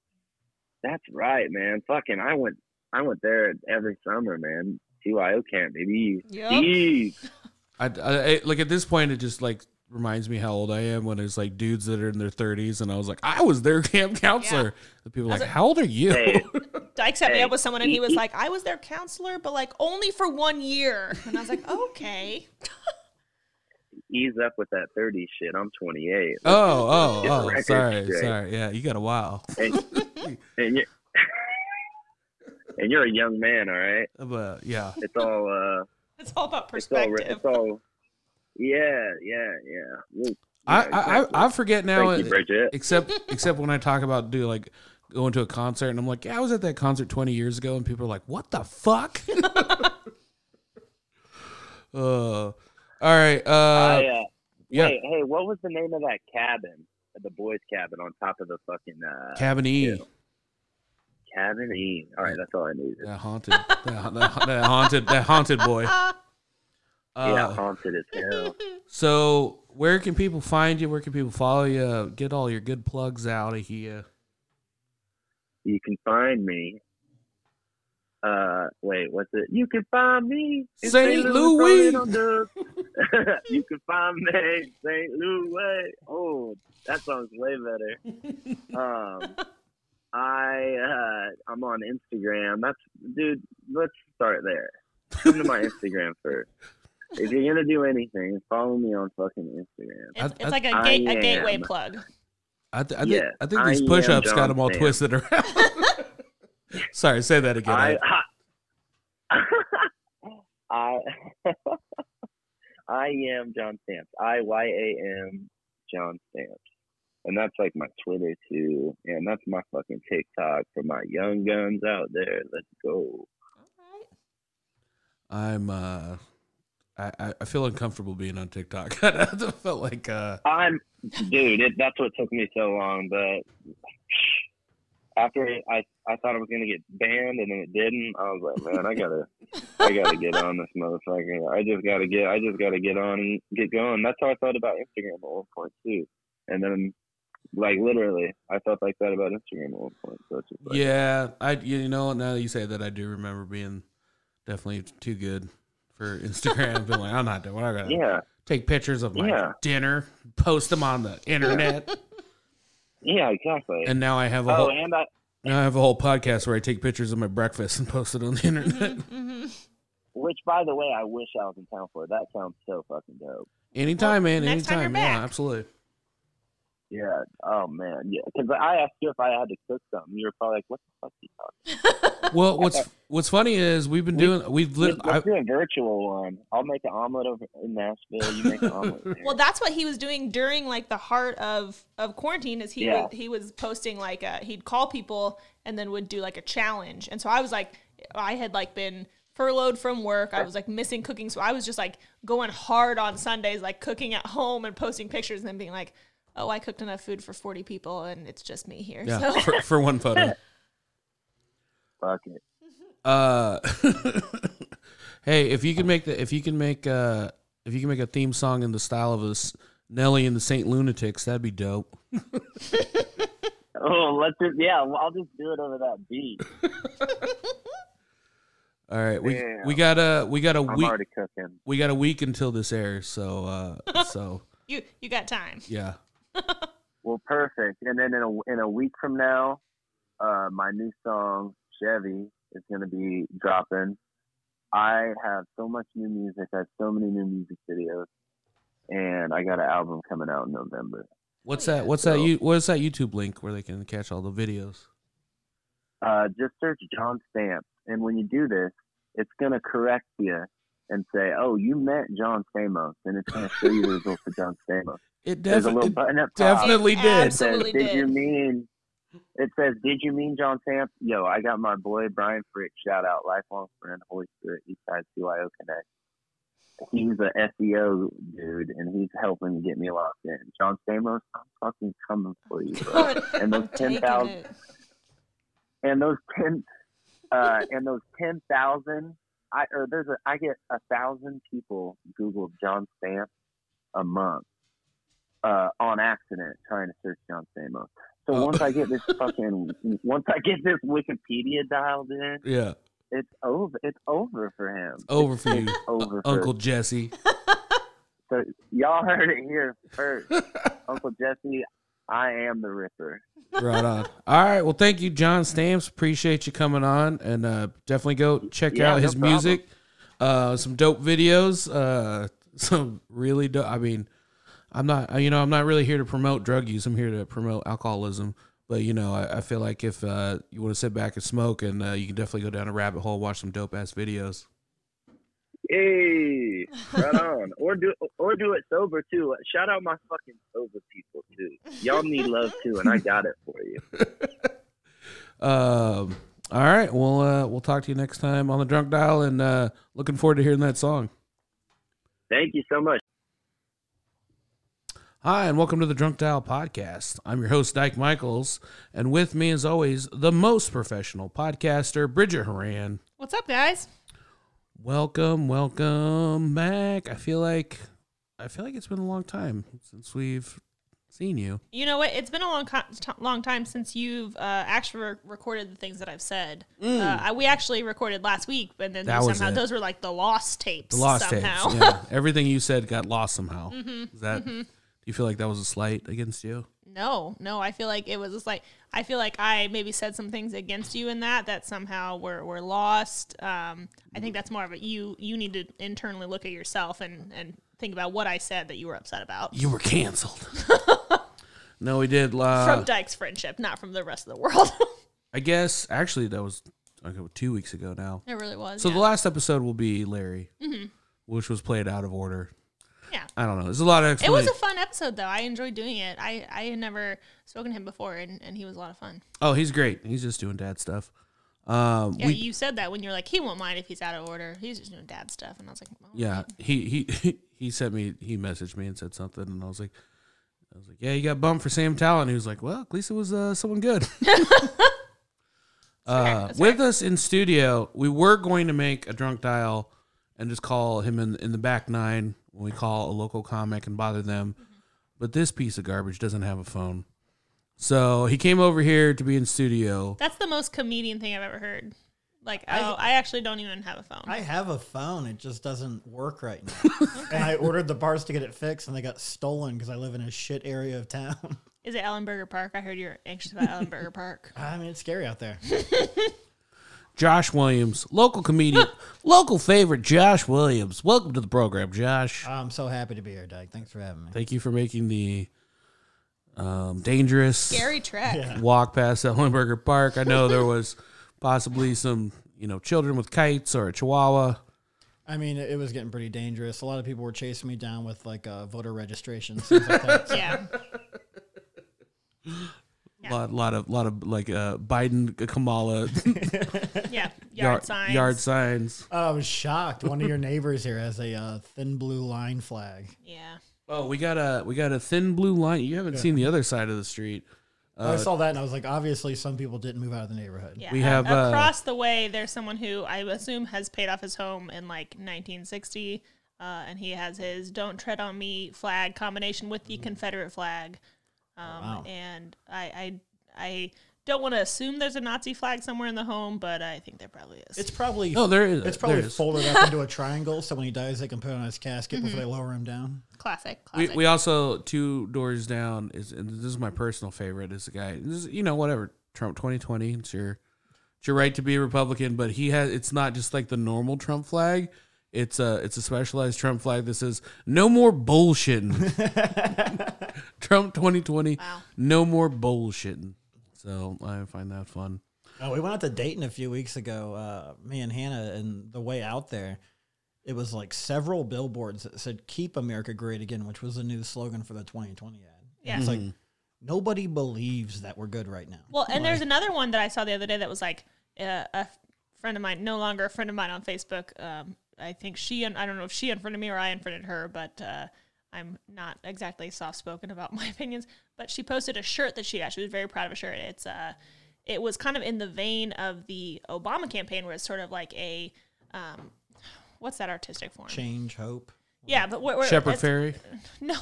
That's right, man. Fucking, I went, I went there every summer, man. CYO camp, baby. Yep. Steve. *laughs* I, I, I- like at this point it just like reminds me how old I am when it's like dudes that are in their 30s and I was like I was their *laughs* camp counselor. The people are like a- how old are you? Hey, *laughs* Dyke set me up with someone, and he he- was like, "I was their counselor, but like only for one year." And I was like, "Okay." Ease up with that 30 shit. I'm 28. Oh, oh, Get the oh. record Sorry, straight. sorry. Yeah, you got a while. And, and you're *laughs* and you're a young man, all right. But yeah, It's all uh, It's all about it's all perspective. it's all. Yeah, yeah, yeah. I, yeah, I, exactly. I, I forget now. Thank you, Bridget. except *laughs* except when I talk about do like going to a concert and I'm like, yeah, I was at that concert 20 years ago, and people are like, what the fuck? *laughs* uh, all right. Uh, I, uh, yeah, Hey, hey, what was the name of that cabin? The boys' cabin on top of the fucking uh, Cabin E. yeah. cabin E. All right, that's all I needed. That haunted, that, that, that haunted, that haunted boy. *laughs* Uh, yeah, haunted as hell. So, where can people find you? Where can people follow you? Get all your good plugs out of here. You can find me. Uh, wait, what's it? You can find me in St. Louis. Louis. Rolling on the- you can find me in St. Louis. Oh, that song's way better. Um, I uh, I'm on Instagram. That's dude. Let's start there. Come to my Instagram first. If you're gonna do anything, follow me on fucking Instagram. It's, it's like a, I gate, a gateway am. plug. I, th- I, think, Yeah, I think these am push-ups got them all Sam. twisted around. *laughs* Sorry, say that again. I I I *laughs* *laughs* am John Stamps. I Y A M John Stamps. And that's like my Twitter too. And that's my fucking TikTok for my young guns out there. Let's go. I'm uh I, I- I feel uncomfortable being on TikTok. *laughs* I felt like uh I'm dude, it, that's what took me so long, but after it, I I thought I was gonna get banned and then it didn't. I was like, man, I gotta I gotta get on this motherfucker. I just gotta get I just gotta get on and get going. That's how I thought about Instagram at one point too. And then like literally I felt like that about Instagram at one point. So like, yeah, I you know now that you say that I do remember being definitely too good for *laughs* Instagram. Being like, I'm not doing. I gotta yeah, take pictures of my Yeah. dinner, post them on the internet, *laughs* yeah, exactly. and now I have a oh, whole and I now I have a whole podcast where I take pictures of my breakfast and post it on the internet. *laughs* Mm-hmm. which by the way I wish I was in town for. That sounds so fucking dope. Anytime, man. next time you're Anytime. Yeah, back. absolutely. Yeah. Oh man. Yeah. Because I asked you if I had to cook something. You were probably like, "What the fuck are you talking?" *laughs* Well, what's what's funny is we've been We- doing we've Let's, I, let's do a virtual one. I'll make an omelet over in Nashville. You make an omelet. There. Well, that's what he was doing during like the heart of of quarantine. Is he Yeah. was, he was posting like uh he'd call people and then would do like a challenge. And so I was like, I had like been furloughed from work. I was like missing cooking, so I was just like going hard on Sundays, like cooking at home and posting pictures and then being like, oh, I cooked enough food for forty people and it's just me here. yeah So *laughs* for, for one photo. *laughs* Fuck it. Uh, *laughs* hey, if you can make the if you can make uh if you can make a theme song in the style of us Nelly and the Saint Lunatics, that'd be dope. Oh, let's just yeah. Well, I'll just do it over that beat. All right, we Damn. we got a we got a I'm week already cooking. we got a week until this airs, so uh so you you got time. yeah. *laughs* Well, perfect. And then in a in a week from now, uh, my new song Chevy is gonna be dropping. I have so much new music. I have so many new music videos, and I got an album coming out in November. What's that? What's that? You what's that YouTube link where they can catch all the videos? Uh, just search John Stamps, and when you do this, it's gonna correct you and say, "Oh, you met John Stamos," and it's gonna show you the results of John Stamos. It There's a little definitely button up top. definitely It did. It says, Absolutely did you mean? It says, did you mean John Stamps? Yo, I got my boy Brian Frick. Shout out, lifelong friend, Holy Spirit, Eastside CYO Connect. He's a SEO dude, and he's helping get me locked in. John Stamos, I'm fucking coming for you, bro. *laughs* And those I'm 10,000 and those ten, uh, and those ten thousand, I or there's a I get a thousand people Google John Stamps a month, uh, on accident trying to search John Stamos. So Oh. once I get this *laughs* fucking, once I get this Wikipedia dialed in, Yeah, it's over. It's over for him. over for you, over for Uncle Jesse. *laughs* So y'all heard it here first, *laughs* Uncle Jesse. I am the Ripper. right on. All right. Well, thank you, John Stamps. Appreciate you coming on, and uh, definitely go check Yeah, out no his problem. music. Uh, some dope videos. Uh, some really. Do- I mean, I'm not. You know, I'm not really here to promote drug use. I'm here to promote alcoholism. But you know, I, I feel like if uh, you want to sit back and smoke, and uh, you can definitely go down a rabbit hole, watch some dope ass videos. Hey, right on. *laughs* Or do or do it sober too. Shout out my fucking sober people too. Y'all need love too, and I got it for you. *laughs* Um. All right. Well, uh, we'll talk to you next time on the drunk dial, and uh, looking forward to hearing that song. Thank you so much. Hi, and welcome to the Drunk Dial podcast. I'm your host, Dyke Michaels, and with me, as always, the most professional podcaster, Bridget Horan. What's up, guys? Welcome, welcome back. I feel like I feel like it's been a long time since we've seen you. You know what? It's been a long, co- t- long time since you've uh, actually re- recorded the things that I've said. Uh, I, we actually recorded last week, but then Mm. That somehow those were like the lost tapes. The lost somehow. tapes. Yeah. *laughs* Everything you said got lost somehow. Mm-hmm. Is that do you feel like that was a slight against you? No, no, I feel like it was just like I feel like I maybe said some things against you in that that somehow were, were lost. Um, I think that's more of a you you need to internally look at yourself and and think about what I said that you were upset about You were canceled. *laughs* no, we did. Uh, from Dyke's friendship, not from the rest of the world. *laughs* I guess actually that was okay, two weeks ago now. it really was. So yeah. the last episode will be Larry, which was played out of order. Yeah. I don't know. There's a lot of It was a fun episode though. I enjoyed doing it. I I had never spoken to him before, and, and he was a lot of fun. oh, he's great. He's just doing dad stuff. Um, Yeah, we, you said that when you're like, he won't mind if he's out of order. He's just doing dad stuff, and I was like, yeah, he he *laughs* he sent me. He messaged me and said something, and I was like, I was like, yeah, you got bumped for Sam Tallent. He was like, well, at least it was uh, someone good. *laughs* uh, with us in studio, we were going to make a drunk dial and just call him in in the back nine when we call a local comic and bother them. Mm-hmm. But this piece of garbage doesn't have a phone. So he came over here to be in studio. That's the most comedian thing I've ever heard. Like, I- oh, I actually don't even have a phone. I have a phone. It just doesn't work right now. *laughs* And I ordered the parts to get it fixed, and they got stolen because I live in a shit area of town. Is it Ellenberger Park? I heard you're anxious about *laughs* Ellenberger Park. I mean, it's scary out there. *laughs* Josh Williams, local comedian, *laughs* local favorite Josh Williams. Welcome to the program, Josh. I'm so happy to be here, Doug. Thanks for having me. Thank you for making the um, dangerous Scary trek. Yeah. walk past Ellenberger Park. I know there was *laughs* possibly some, you know, children with kites or a chihuahua. I mean, it, it was getting pretty dangerous. A lot of people were chasing me down with like uh, voter registration. things like that. *laughs* So Yeah. A lot, lot of, lot of like uh, Biden, Kamala *laughs* Yeah. Yard, *laughs* yard, signs. yard signs. I was shocked. One of your neighbors here has a uh, thin blue line flag. Yeah. Oh, we got a we got a thin blue line. You haven't seen the other side of the street. I saw that and I was like, obviously, some people didn't move out of the neighborhood. Yeah. We a- have, uh, across the way. There's someone who I assume has paid off his home in like 1960, uh, and he has his "Don't Tread on Me" flag combination with the Confederate flag. Um, wow. And I, I, I don't want to assume there's a Nazi flag somewhere in the home, but I think there probably is. It's probably Oh, there is. it's probably there is. folded up into a triangle, so when he dies, they can put it on his casket before they lower him down. classic. We, Classic. we also two doors down is and this is my personal favorite is the guy this is, you know whatever Trump 2020 it's your it's your right to be a Republican but he has it's not just like the normal Trump flag it's a it's a specialized Trump flag that says no more bullshitting *laughs* Trump 2020 Wow. no more bullshitting so I find that fun Oh, we went out to Dayton a few weeks ago, uh, me and Hannah, and the way out there, it was like several billboards that said "Keep America Great Again," which was the new slogan for the 2020 ad. Yeah. It's like nobody believes that we're good right now. Well, and there's another one that I saw the other day that was like uh, a friend of mine, no longer a friend of mine on Facebook. Um, I think she and I don't know if she unfriended me or I unfriended her, but uh, I'm not exactly soft spoken about *laughs* my opinions. But she posted a shirt that she got. She was very proud of a shirt. It's uh, it was kind of in the vein of the Obama campaign, where it's sort of like a um, what's that artistic form? Change, hope. Yeah, but where, where Shepard Fairey. *laughs* No,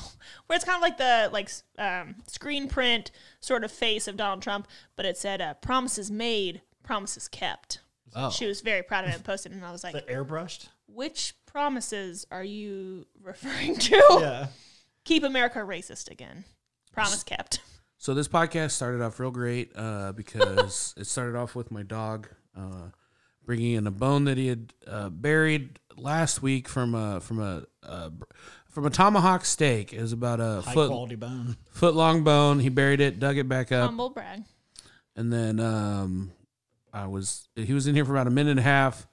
where it's kind of like the like um, screen print sort of face of Donald Trump, but it said uh, "promises made, promises kept." oh She was very proud of it and posted, it, and I was like, The airbrushed. "Which promises are you *laughs* referring to? Yeah. Keep America racist again. Promise kept." So this podcast started off real great uh, because *laughs* it started off with my dog uh, bringing in a bone that he had uh, buried last week from a from a uh, from a tomahawk steak. It was about a High foot quality bone. foot long bone. He buried it, dug it back up, Humble brag. and then um, I was he was in here for about a minute and a half,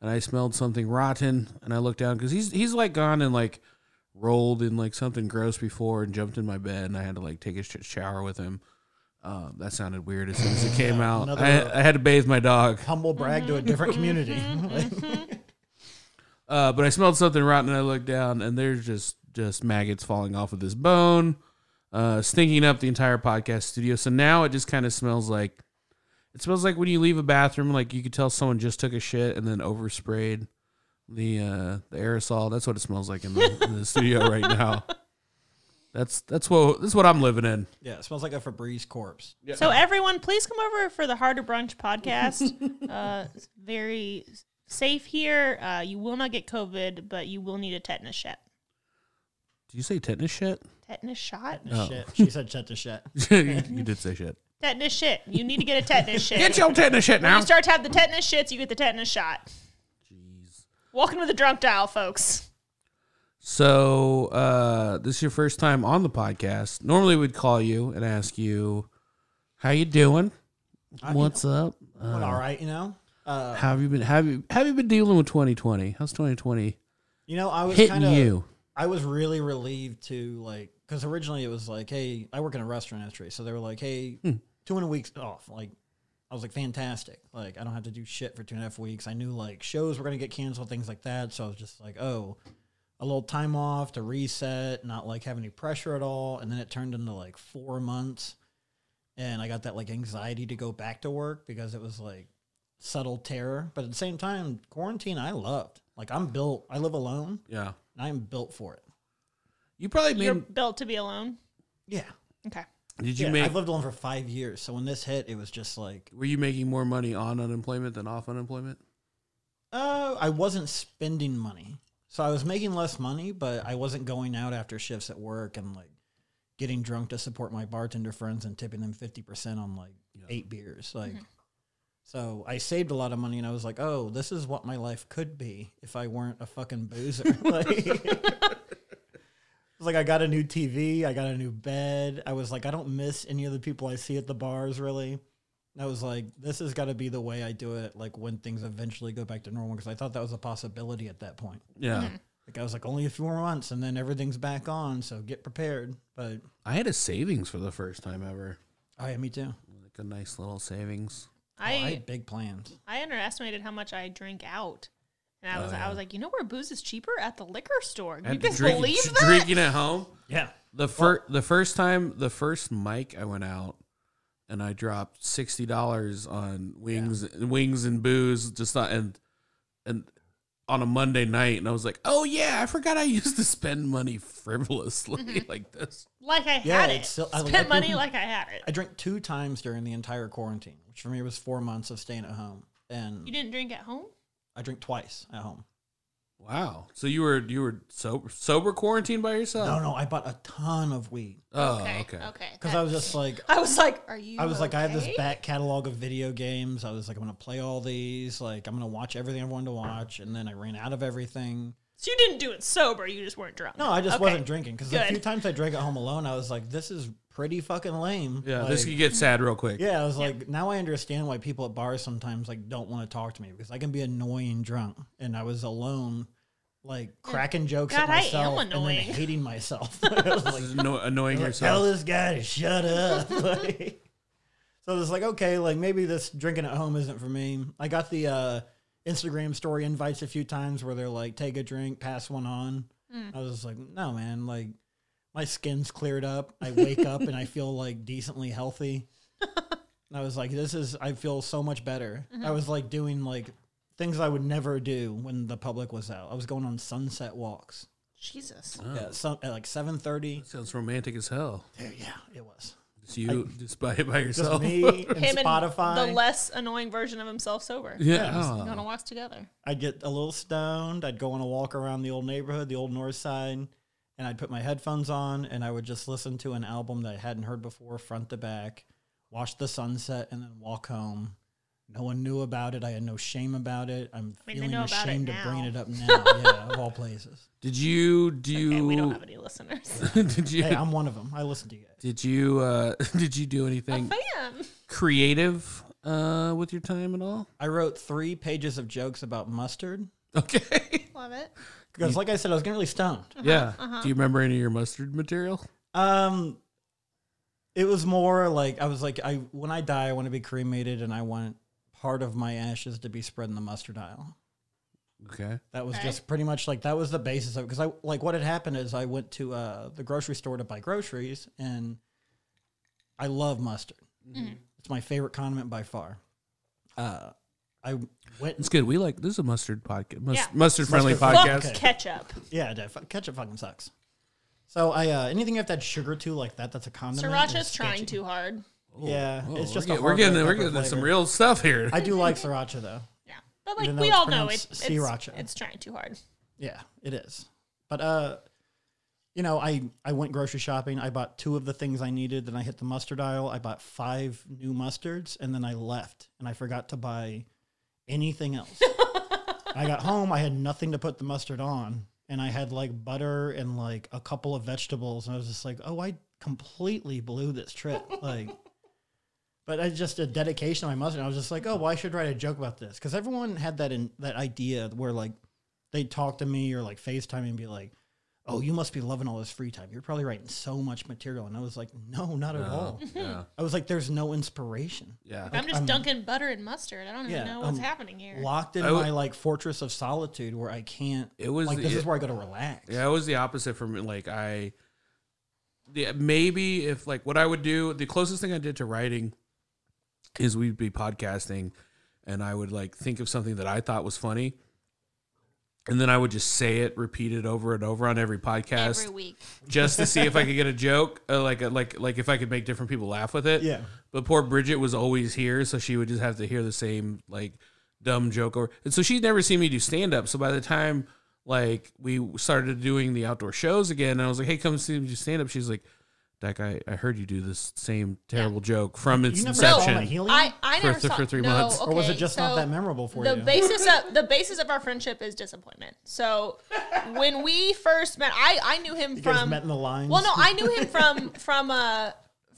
and I smelled something rotten, and I looked down because he's he's like gone and like rolled in like something gross before and jumped in my bed, and I had to like take a sh- shower with him. Um, that sounded weird as soon as it came out. another- I, I had to bathe my dog, Humble brag to a different community. *laughs* uh, but I smelled something rotten, and I looked down, and there's just just maggots falling off of this bone, uh, stinking up the entire podcast studio. So now it just kind of smells like it smells like when you leave a bathroom, like you could tell someone just took a shit and then oversprayed the uh, the aerosol. That's what it smells like in the, in the studio *laughs* right now. That's that's what that's what I'm living in. yeah, it smells like a Febreze corpse. So everyone, please come over for the Harder Brunch podcast. *laughs* uh, it's very safe here. Uh, you will not get COVID, but you will need a tetanus shot. Did you say tetanus shit? Tetanus shot? Oh. Shit. She said shut the shit. *laughs* you did say shit. Tetanus shit. You need to get a tetanus shit. Get your tetanus shit now. when now. you start to have the tetanus shits, you get the tetanus shot. Jeez. Welcome to the drunk dial, folks. So uh, this is your first time on the podcast. Normally we'd call you and ask you, "How you doing? I- you What's up? But Uh, all right, you know. Uh, how have you been? Have you have you been dealing with 2020? How's 2020 you know, I was hitting kind of you? I was really relieved to like because originally it was like, hey, I work in a restaurant industry, so they were like, hey, Hmm. Two and a weeks off. Like, I was like, fantastic. Like, I don't have to do shit for two and a half weeks. I knew like shows were gonna get canceled, things like that. So I was just like, oh, a little time off to reset, not like have any pressure at all. And then it turned into like four months, and I got that like anxiety to go back to work because it was like subtle terror. But at the same time, quarantine I loved. Like, I'm built. I live alone. Yeah, and I'm built for it. you probably made. You're built to be alone. Yeah. Okay. Did you yeah, make? I've lived alone for five years. So when this hit, it was just like, were you making more money on unemployment than off unemployment? uh, I wasn't spending money. So I was making less money, but I wasn't going out after shifts at work and like getting drunk to support my bartender friends and tipping them 50% on like eight beers. Like, so I saved a lot of money and I was like, oh, this is what my life could be if I weren't a fucking boozer. *laughs* like, It was like I got a new TV, I got a new bed. I was like, I don't miss any of the people I see at the bars really. And I was like, this has got to be the way I do it, like when things eventually go back to normal, because I thought that was a possibility at that point. Yeah, mm-hmm. Like I was like, only a few more months, and then everything's back on, so get prepared. But I had a savings for the first time ever. oh yeah, me too. Like a nice little savings. Oh, I I had big plans. I underestimated how much I drink out. And I Oh, was I yeah. was like, you know where booze is cheaper? At the liquor store. You had to guys drink- believe *laughs* that? Drinking at home. Yeah, The first the first time the first mic I went out and I dropped sixty dollars on wings wings and booze just not and and on a Monday night and I was like, Oh yeah, I forgot I used to spend money frivolously *laughs* like this. Like I Yeah, had it. it's still- I Spent like- money like I had it. I drank two times during the entire quarantine, which for me was four months of staying at home, and You didn't drink at home? I drink twice at home. Wow. So you were you were sober sober quarantined by yourself? No, no, I bought a ton of weed Oh, okay. okay. Okay. because I was just like, *laughs* I was like, are you I was like, I have this okay? back catalog of video games. I was like, I'm gonna play all these. Like, I'm gonna watch everything I wanted to watch, and then I ran out of everything. So you didn't do it sober, you just weren't drunk. No, I just Okay. wasn't drinking because the Good. few times I drank at home alone, I was like, this is pretty fucking lame. Yeah, like, this could get sad real quick. yeah, I was like, now I understand why people at bars sometimes like don't want to talk to me because I can be annoying drunk, and I was alone, like cracking jokes God, at I am myself and then hating myself. *laughs* *laughs* I was like, Just anno- annoying like, tell this guy to shut up. *laughs* like, so it was like, okay, like maybe this drinking at home isn't for me. I got the uh, Instagram story invites a few times where they're like, take a drink, pass one on. I was just like, no, man, like my skin's cleared up. I wake up and I feel like decently healthy. And I was like, this is, I feel so much better. I was like doing like things I would never do when the public was out. I was going on sunset walks. Jesus. Yeah, some, at like 7.30. Sounds romantic as hell. Yeah, it was. Just you just by by Just yourself. me *laughs* and Him Spotify. and the less annoying version of himself sober. yeah. Yeah, Going on oh. walks together. I'd get a little stoned. I'd go on a walk around the old neighborhood, the old north side, and I'd put my headphones on and I would just listen to an album that I hadn't heard before, front to back, watch the sunset, and then walk home. No one knew about it. I had no shame about it. I'm they feeling know about it ashamed to now. bring it up *laughs* now. yeah, of all places. Did you do? Okay, we don't have any listeners. *laughs* did you? Hey, I'm one of them. I listen to you did you? Uh, *laughs* did you do anything creative uh, with your time at all? I wrote three pages of jokes about mustard Okay. Love it. Because, like I said, I was getting really stoned. yeah. uh-huh. Do you remember any of your mustard material? Um, it was more like I was like, I when I die, I want to be cremated, and I want part of my ashes to be spread in the mustard aisle. Okay. That was Okay. just pretty much like that was the basis of it. Because I like what had happened is I went to uh, the grocery store to buy groceries, and I love mustard. It's my favorite condiment by far. Uh, I went. It's good. We like this is a mustard podcast, mus- Yeah. mustard friendly Mustard- podcast. Fuck ketchup. Yeah, dude, fu- ketchup fucking sucks. So I uh, anything you have to add sugar to like that, that's a condiment. Sriracha's is trying sketchy. too hard. Yeah, Oh, it's just we're, a get- we're hard getting we're pepper getting some real stuff here. I do like sriracha though. Yeah. But like Even though we it's all know pronounced it's, it's sriracha. it's trying too hard. Yeah, it is. But uh, you know, I I went grocery shopping. I bought two of the things I needed. Then I hit the mustard aisle. I bought five new mustards, and then I left, and I forgot to buy anything else. I got home. I had nothing to put the mustard on, and I had like butter and like a couple of vegetables, and I was just like, oh, I completely blew this trip. Like. But I just a dedication to my mustard. I was just like, oh, well, I should write a joke about this because everyone had that in that idea where like they'd talk to me or like FaceTime and be like, "Oh, you must be loving all this free time. You're probably writing so much material." And I was like, "No, not at all." Yeah. I was like, "There's no inspiration." Yeah. I'm just I'm- dunking butter and mustard. I don't even know what's um, happening here. Locked in I w- my like fortress of solitude where I can't. It was like this it- is where I go to relax. Yeah, it was the opposite for me. Like I, yeah, maybe if like what I would do, the closest thing I did to writing is we'd be podcasting, and I would like think of something that I thought was funny, and then I would just say it, repeat it over and over on every podcast, Every week. just to see if I could get a *laughs* joke, uh, like like like if I could make different people laugh with it. Yeah. But poor Bridget was always here, so she would just have to hear the same like dumb joke over, and so she'd never seen me do stand up. So by the time like we started doing the outdoor shows again, and I was like, "Hey, come see me do stand up," she's like, "Dyke, I, I heard you do this same terrible joke from its You never saw my inception." helium, I, I For never th- saw for three no, months. or was it okay, just not so that memorable for the you? basis of the basis of our friendship is disappointment. So when we first met, I I knew him you guys from met in the lines. well, no, I knew him *laughs* from from uh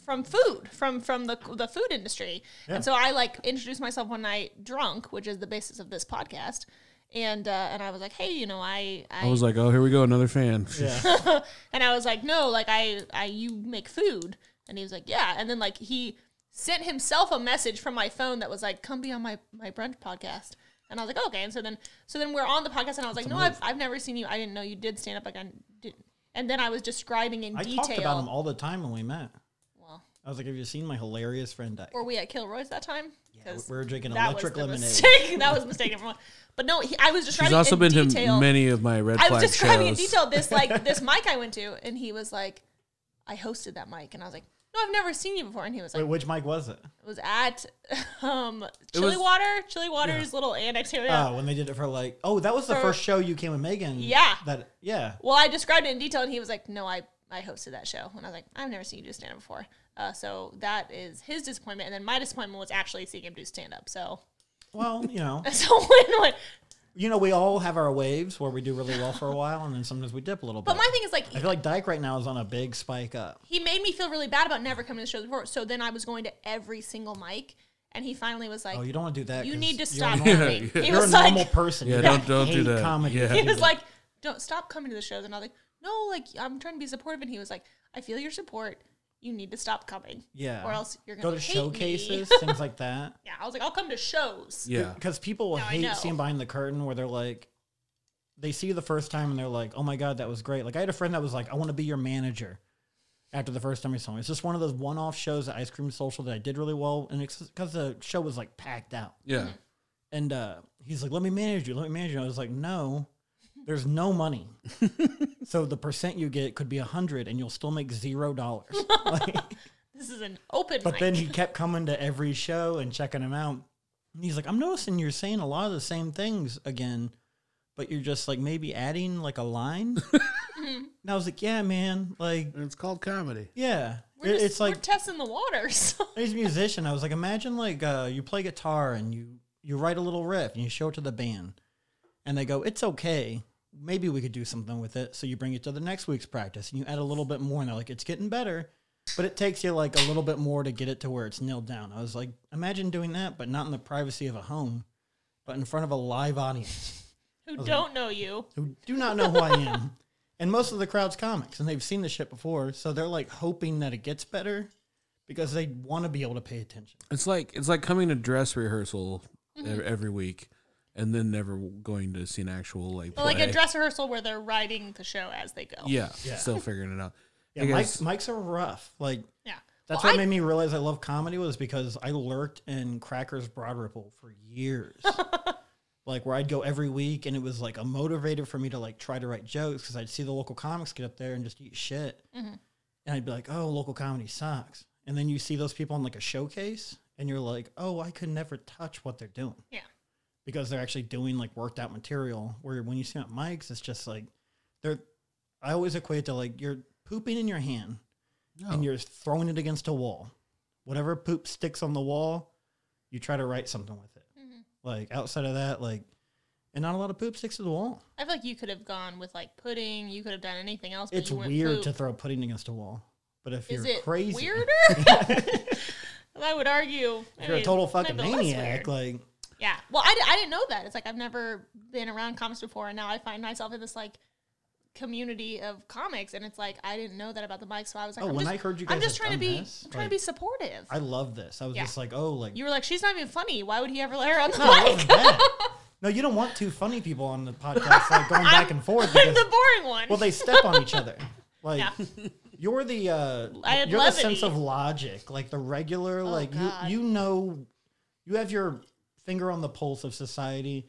from food from from the the food industry, and so I like introduced myself one night drunk, which is the basis of this podcast. And uh, and I was like, hey, you know, I I, I was like, "Oh, here we go, another fan." yeah. *laughs* *laughs* and I was like, no, like I, I, you make food. And he was like, yeah. And then like he sent himself a message from my phone that was like, come be on my, my brunch podcast. And I was like, okay. And so then, so then we're on the podcast and I was like, no, I've, I've never seen you. I didn't know you did stand up. Like I didn't. And then I was describing in I detail. talked about him all the time when we met. well, I was like, "Have you seen my hilarious friend Dyke?" were we at Kilroy's that time? Yeah, 'Cause we're drinking that electric was the lemonade. mistake. *laughs* that was a mistake, everyone. But no, he, I was She's describing also in been detail. to many of my red I was describing in shows. detail this *laughs* like this mic I went to, and he was like, "I hosted that mic," and I was like, "No, I've never seen you before." And he was like, Wait, which mic was it? "It was at *laughs* um, Chilly was- Water, Chilly Water's little annex area." Oh, when they did it for like, oh, that was the first show you came with Megan. Yeah. That yeah. well, I described it in detail, and he was like, "No, I I hosted that show," and I was like, "I've never seen you do stand up before." Uh, so that is his disappointment, and then my disappointment was actually seeing him do stand up. So, Well, you know, *laughs* so when, when you know, we all have our waves where we do really well for a while, and then sometimes we dip a little bit. but my thing is like, I feel like Dyke right now is on a big spike up. he made me feel really bad about never coming to the shows before. So then I was going to every single mic, and he finally was like, Oh, you don't want to do that. You need to you're stop a normal- coming." Yeah, He You're a was normal person. Yeah, You don't- don't do hate that. Comedy. Yeah. *laughs* he was do. like, "Don't stop coming to the shows." And I was like, "No, like I'm trying to be supportive." And he was like, "I feel your support. You need to stop coming, yeah, or else you're gonna go to hate showcases, Me. things like that. *laughs* yeah, I was like, "I'll come to shows." Yeah. because people Now I hate know. seeing behind the curtain where they're like, they see you the first time and they're like, "Oh my god, that was great!" Like I had a friend that was like, "I want to be your manager." After the first time he saw me, it's just one of those one-off shows at Ice Cream Social that I did really well, and it's because the show was like packed out. Yeah. And uh, he's like, "Let me manage you. Let me manage you." I was like, "No, there's no money. so the percent you get could be a hundred, and you'll still make zero dollars." Like, *laughs* This is an open but mic. then he kept coming to every show and checking him out. And he's like, "I'm noticing you're saying a lot of the same things again, but you're just like maybe adding like a line." *laughs* And I was like, yeah, man, like, And it's called comedy. yeah, We're It- just, it's like we're testing the waters. *laughs* He's a musician. I was like, imagine like uh, you play guitar and you you write a little riff and you show it to the band, and they go, "It's okay. Maybe we could do something with it." So you bring it to the next week's practice and you add a little bit more, and they're like, "It's getting better," but it takes you like a little bit more to get it to where it's nailed down. I was like, imagine doing that, but not in the privacy of a home, but in front of a live audience *laughs* Who don't know you? who do not know who I am. *laughs* And most of the crowd's comics, and they've seen the shit before, so they're like hoping that it gets better because they want to be able to pay attention. It's like it's like coming to dress rehearsal ev- mm-hmm. every week, and then never going to see an actual like Well, like a dress rehearsal where they're writing the show as they go. Yeah, Yeah. still figuring it out. *laughs* Yeah, Hey, mics, mics are rough. Like Yeah. that's Well, what I- made me realize I love comedy was because I lurked in Crackers Broad Ripple for years. *laughs* like where I'd go every week, and it was like a motivator for me to like try to write jokes because I'd see the local comics get up there and just eat shit, Mm-hmm. and I'd be like, "Oh, local comedy sucks." And then you see those people on like a showcase, and you're like, "Oh, I could never touch what they're doing." Yeah. Because they're actually doing like worked out material. Where when you see them at mics, it's just like they're. I always equate it to like you're pooping in your hand and oh. you're throwing it against a wall. Whatever poop sticks on the wall, you try to write something with it. Mm-hmm. Like outside of that, like, and not a lot of poop sticks to the wall. I feel like you could have gone with like pudding. You could have done anything else. But It's you weird poop. to throw pudding against a wall, but if Is you're it crazy, weirder? *laughs* *laughs* I would argue. if you're a total fucking maniac, like Yeah. Well, I, I didn't know that. It's like I've never been around comics before, and now I find myself in this like community of comics, and it's like I didn't know that about the mic, so I was like, Oh, I'm when just, I heard you I'm just trying to be this, I'm trying like- to be supportive. I love this. I was Yeah. just like, oh, like you were like, she's not even funny. Why would he ever let her on the no, mic? *laughs* No, you don't want two funny people on the podcast like going back and forth I'm *laughs* the boring one. well they step on each other. *laughs* Like Yeah. you're the uh you're the sense of logic. Like the regular like you you know you have your finger on the pulse of society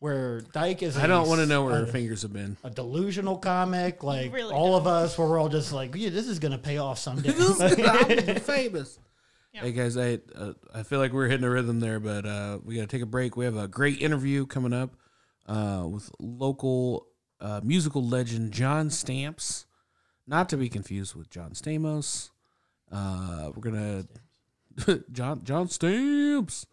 where Dyke is I don't want to know where a- her fingers have been. a delusional comic, like really all don't. of us, where we're all just like, yeah, this is gonna pay off someday. *laughs* I'm gonna be *laughs* famous. Yeah. Hey guys, I uh, I feel like we're hitting a rhythm there, but uh, we got to take a break. We have a great interview coming up uh, with local uh, musical legend John Stamps, not to be confused with John Stamos. Uh, we're gonna *laughs* John John Stamps.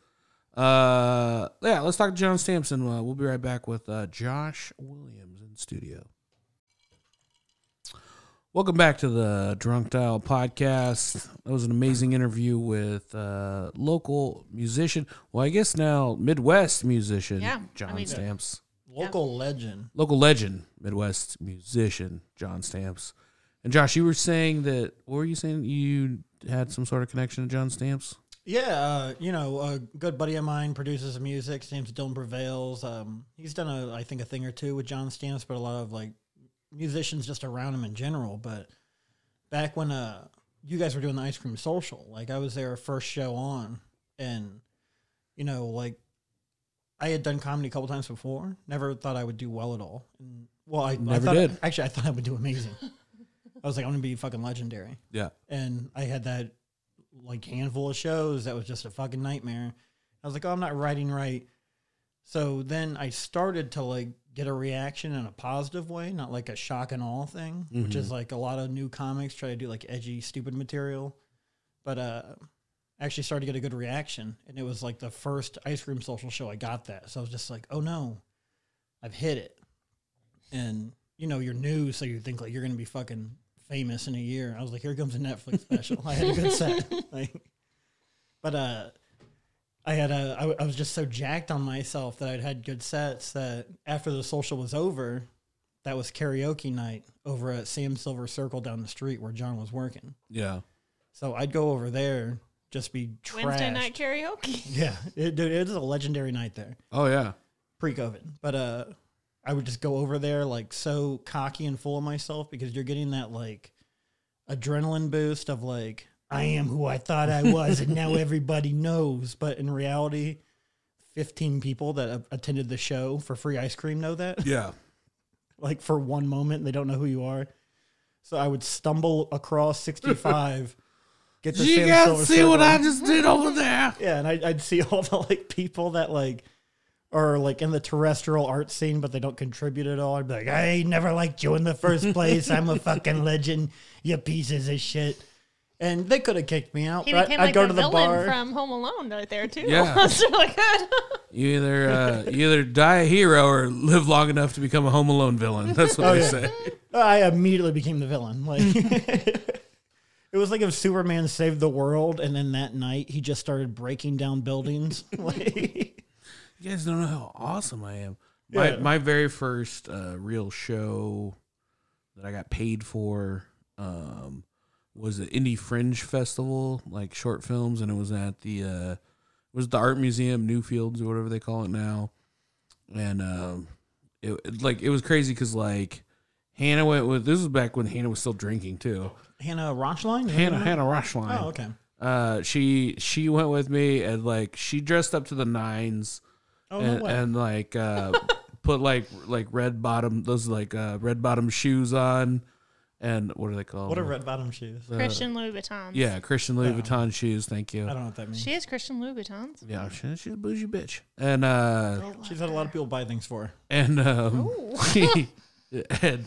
Uh, yeah, let's talk to John Stamps, and uh, we'll be right back with uh, Josh Williams in studio. Welcome back to the Drunk Dial podcast. That was an amazing interview with uh, local musician. Well, I guess now Midwest musician Yeah, John I mean- Stamps. Local legend. Local legend, Midwest musician John Stamps. And Josh, you were saying that. What were you saying? You had some sort of connection to John Stamps. Yeah, uh, you know, a good buddy of mine produces music. His name's Dylan Prevails. Um, he's done a, I think, a thing or two with John Stamps, but a lot of like musicians just around him in general. But back when uh, you guys were doing the ice cream social, like I was there first show on, and you know, like I had done comedy a couple times before. Never thought I would do well at all. And, well, I I Never thought- did. Actually, I thought I would do amazing. *laughs* I was like, I'm gonna be fucking legendary Yeah. and I had that like handful of shows that was just a fucking nightmare. I was like, oh, I'm not writing right. So then I started to like get a reaction in a positive way, not like a shock and awe thing, which is like a lot of new comics try to do like edgy, stupid material. But uh, I actually started to get a good reaction, and it was like the first ice cream social show I got that. So I was just like, oh no, I've hit it. And you know, you're new, so you think like you're gonna be fucking famous in a year. I was like, here comes a Netflix special. I had a good set. *laughs* Like, but uh, I had a I, I was just so jacked on myself that I'd had good sets that after the social was over, that was karaoke night over at Sam Silver Circle down the street where John was working. Yeah. So I'd go over there, just be trashed. Wednesday night karaoke. Yeah, it, dude, it was a legendary night there Oh yeah. pre-COVID. But uh, I would just go over there like so cocky and full of myself because you're getting that like adrenaline boost of like I am who I thought I was and now *laughs* everybody knows. But in reality, 15 people that have attended the show for free ice cream know that. Yeah. *laughs* like for one moment, they don't know who you are. So I would stumble across 65. *laughs* Get the You guys see what I just did over there? Yeah, and I'd, I'd see all the like people that like or like in the terrestrial art scene, but they don't contribute at all. I'd be like, I never liked you in the first place. I'm a fucking *laughs* legend, you pieces of shit. And they could have kicked me out. He but became I'd like go the to the villain bar. from Home Alone right there too. Yeah. That's really good. You either uh, you either die a hero or live long enough to become a Home Alone villain. That's what Oh, they yeah. say. *laughs* I immediately became the villain. Like *laughs* it was like if Superman saved the world, and then that night he just started breaking down buildings. like, You guys don't know how awesome I am. My Yeah. my very first uh, real show that I got paid for um, was the IndyFringe Festival, like short films, and it was at the uh, it was the Art Museum Newfields or whatever they call it now, and um, it, it like it was crazy because like Hannah went with this was back when Hannah was still drinking too. Hannah Rochline. Hannah Hannah Rushline. Oh, okay. Uh, she she went with me and like she dressed up to the nines Oh no and, way. and like uh *laughs* put like like red bottom those like uh red bottom shoes on and what are they called? what are red bottom shoes? Uh, Christian Louis Vuittons. Yeah, Christian Louis Vuitton shoes. Thank you. I don't know what that means. She is Christian Louis Vuittons. Yeah, she, she's a bougie bitch. And uh She's had a lot of people buy things for her. and um *laughs* and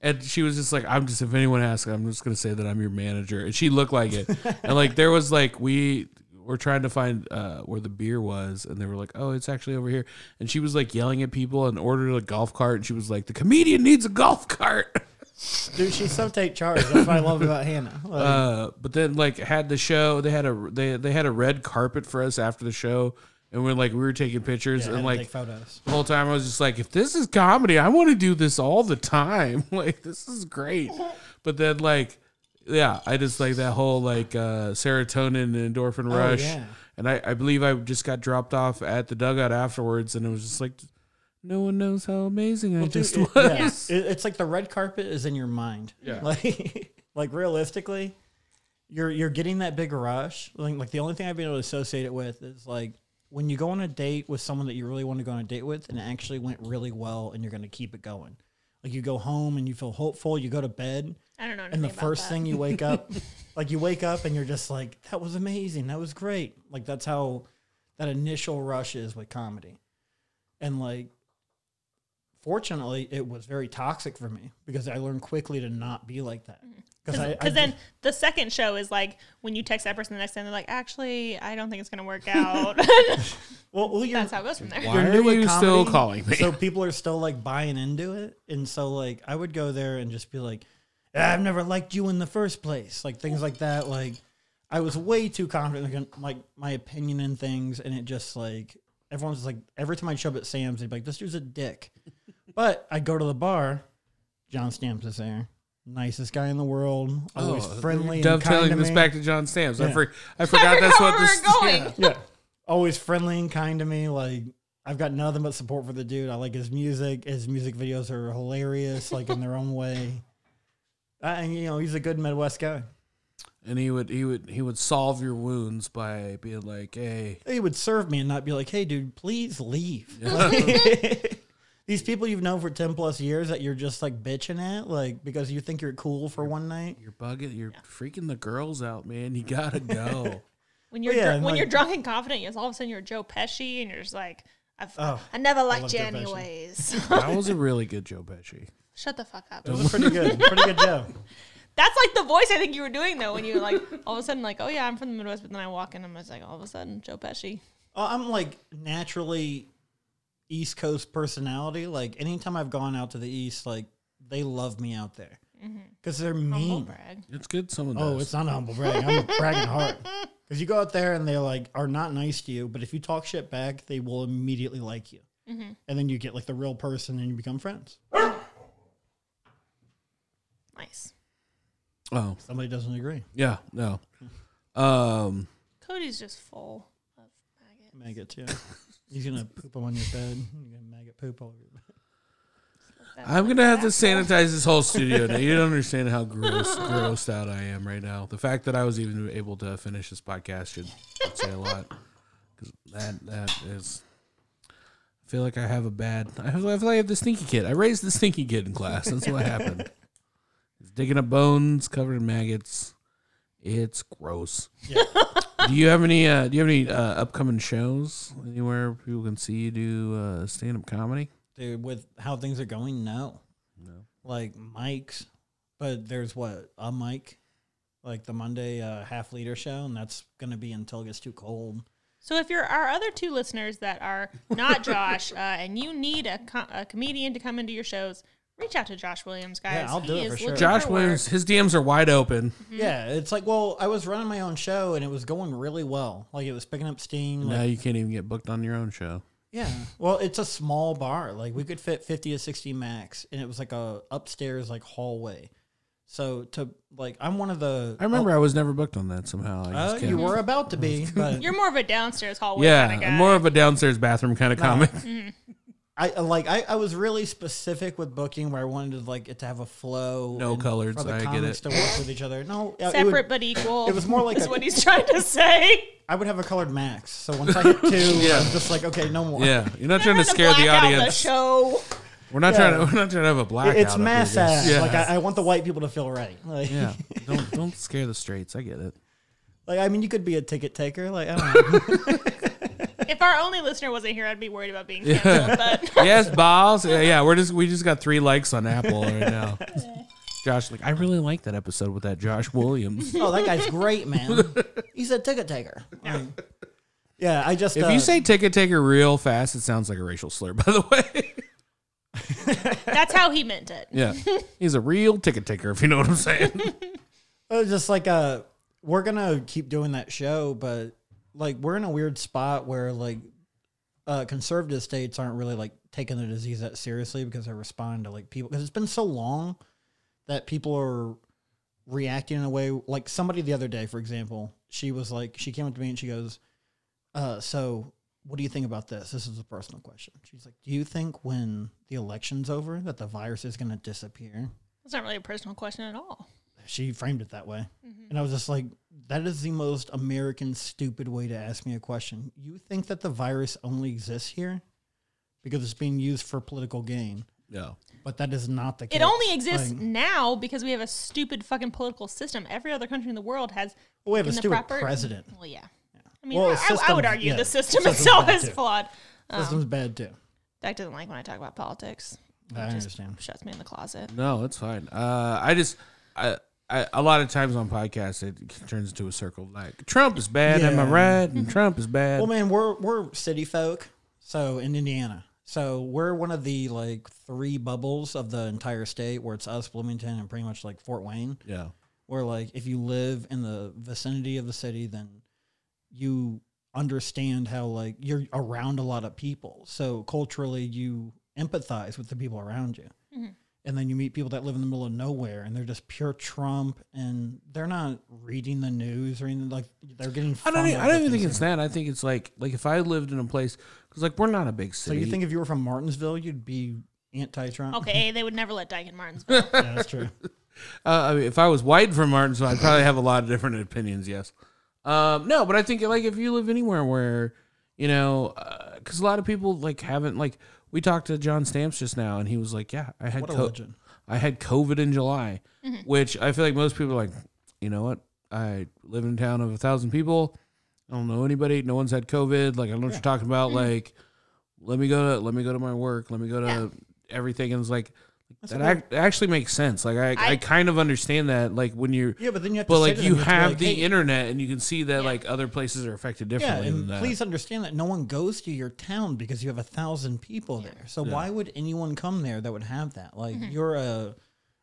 and she was just like, I'm just if anyone asks, I'm just gonna say that I'm your manager. And she looked like it. and like there was like we were trying to find uh where the beer was and they were like, Oh, it's actually over here. And she was like yelling at people and ordered a golf cart and she was like, The comedian needs a golf cart. *laughs* Dude, she's so take charge. That's what I love about Hannah. Like, *laughs* Uh but then like had the show, they had a they they had a red carpet for us after the show and we're like we were taking pictures yeah, and like photos. the whole time I was just like, if this is comedy, I want to do this all the time. *laughs* Like this is great. But then like, yeah, I just like that whole like uh, serotonin and endorphin Oh, rush. yeah. And I, I believe I just got dropped off at the dugout afterwards, and it was just like, no one knows how amazing I Well, dude, just it- was. yeah, *laughs* it- it's like the red carpet is in your mind. Yeah. *laughs* Like, like realistically, you're you're getting that big rush. Like, like the only thing I've been able to associate it with is like when you go on a date with someone that you really want to go on a date with, and it actually went really well, and you're going to keep it going. Like you go home and you feel hopeful. You go to bed, I don't know. and the first that. thing you wake up, *laughs* like you wake up and you're just like, that was amazing. That was great. Like that's how that initial rush is with comedy. And like, fortunately, it was very toxic for me because I learned quickly to not be like that. Because I, Because then the second show is like when you text that person the next time, they're like, actually, I don't think it's going to work *laughs* out. *laughs* well, well you're, That's how it goes from there. Why you're are new at you still calling me? So people are still like buying into it, and so like I would go there and just be like, "Ah, "I've never liked you in the first place," like things like that. Like I was way too confident in like my opinion in things, and it just like everyone's like every time I'd show up at Sam's, they'd be like, "This dude's a dick," but I go to the bar, John Stamps is there. Nicest guy in the world, always Oh, friendly and kind Dovetailing to this me. back to John Stamps. I, for, I forgot that's what this we're going. yeah. *laughs* yeah, always friendly and kind to me. Like I've got nothing but support for the dude. I like his music. His music videos are hilarious, like in their own way. Uh, and you know, he's a good Midwest guy. And he would he would he would solve your wounds by being like, hey, He would serve me and not be like, "Hey, dude, please leave." *laughs* *laughs* These people you've known for ten plus years that you're just like bitching at, like because you think you're cool for one night. you're bugging, you're freaking the girls out, man. You gotta go. *laughs* When you're Well, yeah, dr- and when like- you're drunk and confident, yes, all of a sudden you're Joe Pesci, and you're just like, I've, Oh, I never love liked you Joe Pesci. anyways. that *laughs* was a really good Joe Pesci. Shut the fuck up. It was pretty good, pretty good job. *laughs* That's like the voice I think you were doing though when you were like all of a sudden like, oh yeah, I'm from the Midwest, but then I walk in, and I'm just like all of a sudden Joe Pesci. Uh, I'm like naturally East Coast personality. Like anytime I've gone out to the East, like they love me out there because they're Humble mean. brag. It's good. Someone Oh, does. it's not a humble brag. I'm bragging hard. Because *laughs* you go out there and they like are not nice to you, but if you talk shit back, they will immediately like you, and then you get like the real person and you become friends. Nice. oh Somebody doesn't agree. yeah no. Um, Cody's just full of maggots. Maggots, yeah. *laughs* He's gonna poop them on your bed. *laughs* You're gonna maggot poop all over your bed. I'm gonna have to sanitize this whole studio. Now you don't understand how gross, grossed out I am right now. The fact that I was even able to finish this podcast should, should say a lot. Because that that is. I feel like I have a bad. I feel, like I have the stinky kid. I raised the stinky kid in class. That's what happened. He's digging up bones covered in maggots. It's gross. Yeah. Do you have any? Uh, do you have any uh, upcoming shows anywhere people can see you do uh, stand up comedy? Dude, with how things are going, no. No. Like mics, but there's what a mic, like the Monday uh, half liter show, and that's gonna be until it gets too cold. So if you're our other two listeners that are not *laughs* Josh, uh, and you need a, co- a comedian to come into your shows, reach out to Josh Williams, guys. Yeah, I'll do He it is for sure. looking Josh for Williams, work. his DMs are wide open. Mm-hmm. Yeah, it's like well, I was running my own show and it was going really well. Like it was picking up steam. Now Like, you can't even get booked on your own show. yeah, well, it's a small bar. Like we could fit fifty to sixty max, and it was like a upstairs like hallway. So to like, I'm one of the. I remember oh I was never booked on that somehow. I just oh, can't. you were about to be, *laughs* but You're more of a downstairs hallway yeah, kind of guy. I'm more of a downstairs bathroom kind of comic. Mm-hmm. I uh, like I, I was really specific with booking where I wanted to like it to have a flow. No and colors, For the I get comics it. to work with each other. No, it separate would, but equal. it was more like *laughs* is a- what he's trying to say. I would have a colored max. So once I hit two, *laughs* Yeah. I'm just like, okay, no more. Yeah, you're not trying to scare the black out audience. show. We're not Yeah. trying to. We're not trying to have a blackout. It's mass ass. Yeah, Like I, I want the white people to feel right. *laughs* Like, yeah. Don't don't scare the straights. I get it. like I mean, you could be a ticket taker. Like I don't know. If our only listener wasn't here, I'd be worried about being canceled. But *laughs* yes, balls. Yeah, yeah, we're just we just got three likes on Apple right now. *laughs* Josh, like I really like that episode with that Josh Williams. *laughs* oh, that guy's great, man. He's a ticket taker. Like, yeah, I just If uh, you say ticket taker real fast, it sounds like a racial slur. By the way, that's how he meant it. yeah, he's a real ticket taker. If you know what I'm saying. It was just like uh we're gonna keep doing that show, but like we're in a weird spot where like uh conservative states aren't really like taking the disease that seriously because they respond to like people because it's been so long that people are reacting in a way like somebody the other day, for example, she was like she came up to me and she goes, uh, so what do you think about this? This is a personal question. She's like, Do you think when the election's over that the virus is gonna disappear? It's not really a personal question at all. she framed it that way. And I was just like, that is the most American stupid way to ask me a question. You think that the virus only exists here because it's being used for political gain, Yeah. but that is not the case. It only exists Like, now because we have a stupid fucking political system. Every other country in the world has. we have a in the stupid proper- president. Well, yeah. I mean, Well, I, the I- I would argue yeah, the system itself is too. flawed. System's bad too. Dak doesn't like when I talk about politics. I Just understand. Shuts me in the closet. No, it's fine. Uh, I just, I, I, a lot of times on podcasts, it turns into a circle. Like Trump is bad, am I right? And Trump is bad. Well, man, we're we're city folk, so in Indiana, so we're one of the like three bubbles of the entire state, where it's us, Bloomington, and pretty much like Fort Wayne. yeah. where like if you live in the vicinity of the city then you understand how like you're around a lot of people so culturally you empathize with the people around you mm-hmm. And then you meet people that live in the middle of nowhere and they're just pure trump and they're not reading the news or anything like they're getting I don't. fun e- I don't even think it's that- that. I think it's like like if I lived in a place because like we're not a big city. so you think if you were from martinsville you'd be anti-trump Okay, they would never let Dyke in Martinsville. *laughs* yeah that's true *laughs* Uh, I mean, if I was white from Martinsville, I'd probably have a lot of different opinions. Yes. Um, no, but I think like if you live anywhere where, you know, because a lot of people like haven't like we talked to John Stamps just now, and he was like, "Yeah, I had what a co- legend I had COVID in July," mm-hmm. which I feel like most people are like, you know what? I live in a town of a thousand people. I don't know anybody. No one's had COVID. Like I don't know what you're talking about. Mm-hmm. Like, let me go to let me go to my work. Let me go to everything. And it's like that ac- actually makes sense. Like I, I, I- kind of understand that. Like when you're yeah but then you have but say like to you them, have like, the "Hey, internet and you can see that like other places are affected Yeah, differently than and that. please understand that no one goes to your town because you have a thousand people there. So why would anyone come there that would have that? Like mm-hmm. you're a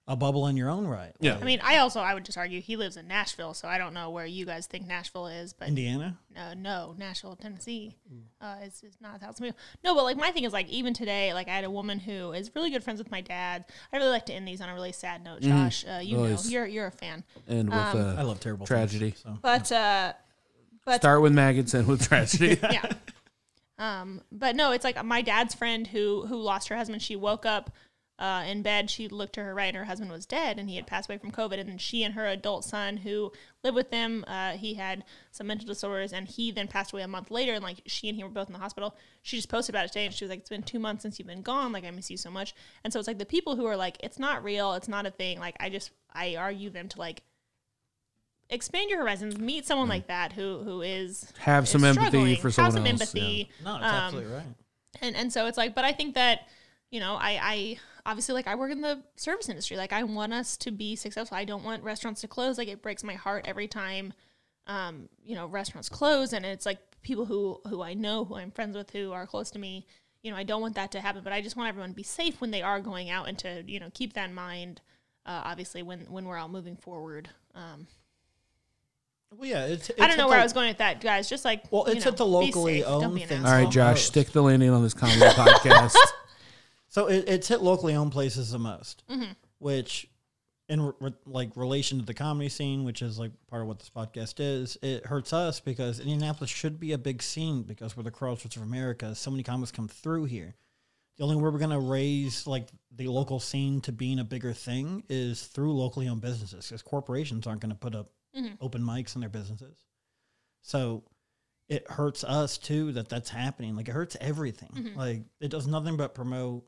a bubble in your own right. Yeah. Like, I mean, I also I would just argue he lives in Nashville, so I don't know where you guys think Nashville is, but Indiana. no, no, Nashville, Tennessee, uh, is, is not a thousand people. No, but like my thing is like even today, like I had a woman who is really good friends with my dad. I really like to end these on a really sad note, Josh. Uh, you Always. know, you're you're a fan, and with I uh, love terrible Tragedy. Things, so. but uh, but start with maggots and with tragedy. *laughs* yeah. Um, but no, it's like my dad's friend who who lost her husband. She woke up uh, in bed. She looked to her right, and her husband was dead, and he had passed away from COVID. And then she and her adult son, who lived with them, uh, he had some mental disorders, and he then passed away a month later. And like she and he were both in the hospital. She just posted about it today, and she was like, "It's been two months since you've been gone. Like I miss you so much." And so it's like the people who are like, "It's not real. It's not a thing." Like I just I argue them to like expand your horizons. Meet someone like that who who is Have is some empathy for someone have some else, empathy. No, it's Um, absolutely right. and and so it's like but i think that you know i i obviously like i work in the service industry like i want us to be successful i don't want restaurants to close like it breaks my heart every time um you know restaurants close and it's like people who who i know who i'm friends with who are close to me you know i don't want that to happen but i just want everyone to be safe when they are going out and to you know keep that in mind uh, obviously when when we're all moving forward um Well, yeah, it's, i don't know where i was going. going with that guys just like Well, you it's know, at the locally safe. Owned be an things. All right, Josh, stick the landing on this comedy *laughs* podcast. So it, it's hit locally owned places the most, Mm-hmm. which, in re- like relation to the comedy scene, which is like part of what this podcast is, it hurts us because Indianapolis should be a big scene because we're the crossroads of America. So many comics come through here. The only way we're gonna raise like the local scene to being a bigger thing is through locally owned businesses because corporations aren't gonna put up open mics in their businesses. So it hurts us too that that's happening. Like it hurts everything. Like it does nothing but promote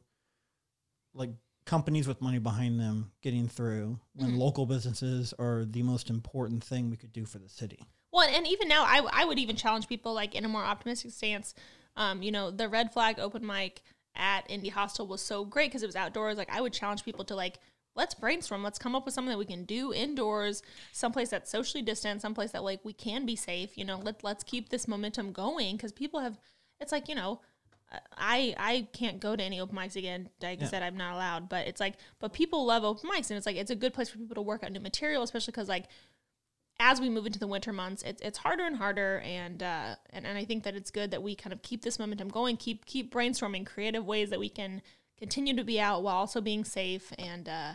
like companies with money behind them getting through when local businesses are the most important thing we could do for the city. Well, and even now, I, I would even challenge people like in a more optimistic stance. Um, you know, the red flag open mic at Indy Hostel was so great because it was outdoors. Like, I would challenge people to like, let's brainstorm. Let's come up with something that we can do indoors, someplace that's socially distant, someplace that like we can be safe. You know, let let's keep this momentum going because people have. It's like you know, I I can't go to any open mics again. Like I said, I'm not allowed. But it's like, but people love open mics, and it's like it's a good place for people to work out new material, especially because like as we move into the winter months, it's it's harder and harder, and uh, and and I think that it's good that we kind of keep this momentum going, keep keep brainstorming creative ways that we can continue to be out while also being safe. And uh,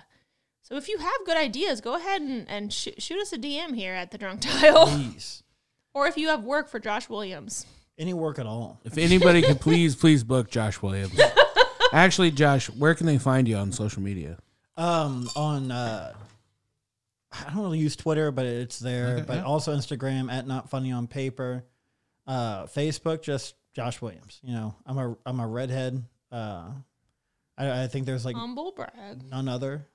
so, if you have good ideas, go ahead and and sh- shoot us a DM here at the Drunk Tile, Please. *laughs* or if you have work for Josh Williams. Any work at all. if anybody could *laughs* please, please book Josh Williams. Actually, Josh, where can they find you on social media? Um, on uh, I don't really use Twitter, but it's there. but also Instagram at not funny on paper. Uh, Facebook just Josh Williams. You know, I'm a I'm a redhead. Uh, I, I think there's like Humble brag. none other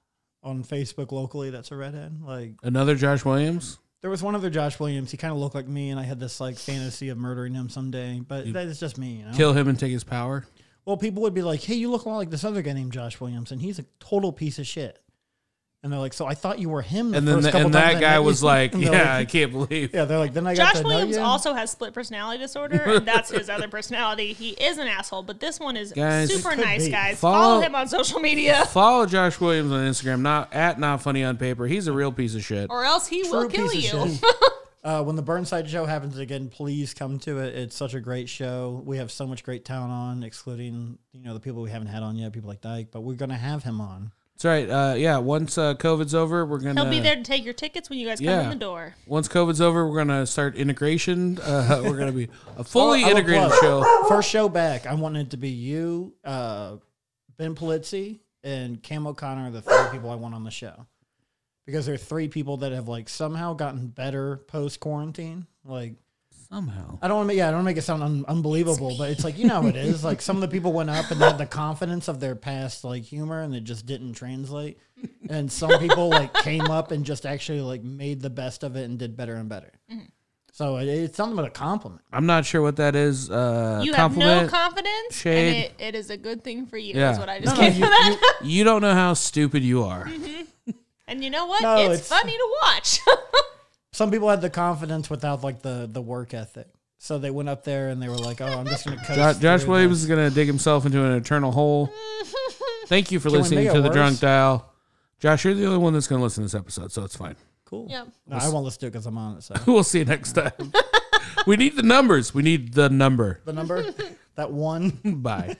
on Facebook locally that's a redhead. Like Another Josh Williams? There was one other Josh Williams. He kind of looked like me, and I had this like fantasy of murdering him someday. But that is just me. You know? Kill him and take his power? Well, people would be like, "Hey, you look a lot like this other guy named Josh Williams, and he's a total piece of shit." And they're like, "So I thought you were him." The And then first the, and that guy was like, *laughs* And they're "Yeah, I can't believe." yeah." They're like, "Then I got Josh to Williams know you." also has split personality disorder, and that's his other personality. He is an asshole, but this one is Guys, super nice, be. guys. Follow- Follow him on social media, *laughs* Follow Josh Williams on Instagram, not at not funny on paper. He's a real piece of shit. or else he will kill piece you. of shit. *laughs* uh, when the Burnside show happens again, please come to it. It's such a great show. We have so much great talent on, excluding you know the people we haven't had on yet, people like Dyke. But we're gonna have him on. That's right. Uh, yeah, once uh, COVID's over, we're gonna. He'll be there to take your tickets when you guys come in the door. Once COVID's over, we're gonna start integration. *laughs* Uh, we're gonna be a fully I'll- I'll integrated show. First show back, I wanted it to be you, uh, Ben Polizzi, and Cam O'Connor, are the three people I want on the show. Because they're three people that have like somehow gotten better post quarantine. Like Somehow, I don't want to, yeah, I don't want to make it sound un- unbelievable, but it's like you know how it *laughs* is. Like some of the people went up and they had the confidence of their past like humor, and it just didn't translate. And some people like came up and just actually like made the best of it and did better and better. So it, it's something but a compliment. I'm not sure what that is. Uh, You have compliment. no confidence, shade. and it, it is a good thing for you. Yeah. Is what I just No, no, gave you- you that. you don't know how stupid you are. *laughs* and you know what? No, it's, it's- funny to watch. *laughs* some people had the confidence without like the the work ethic. So they went up there and they were like, "Oh, I'm just going to coast." Jo- Josh through Williams this." is gonna dig himself into an eternal hole. *laughs* Thank you for Can we listening make to it the Drunk worse? Dial. Josh, you're the only one that's gonna listen to this episode, so it's fine. cool. Yeah. No, I won't listen to it because I'm on it. So *laughs* We'll see you next time. *laughs* we need the numbers. We need the number. the number, that one. Bye.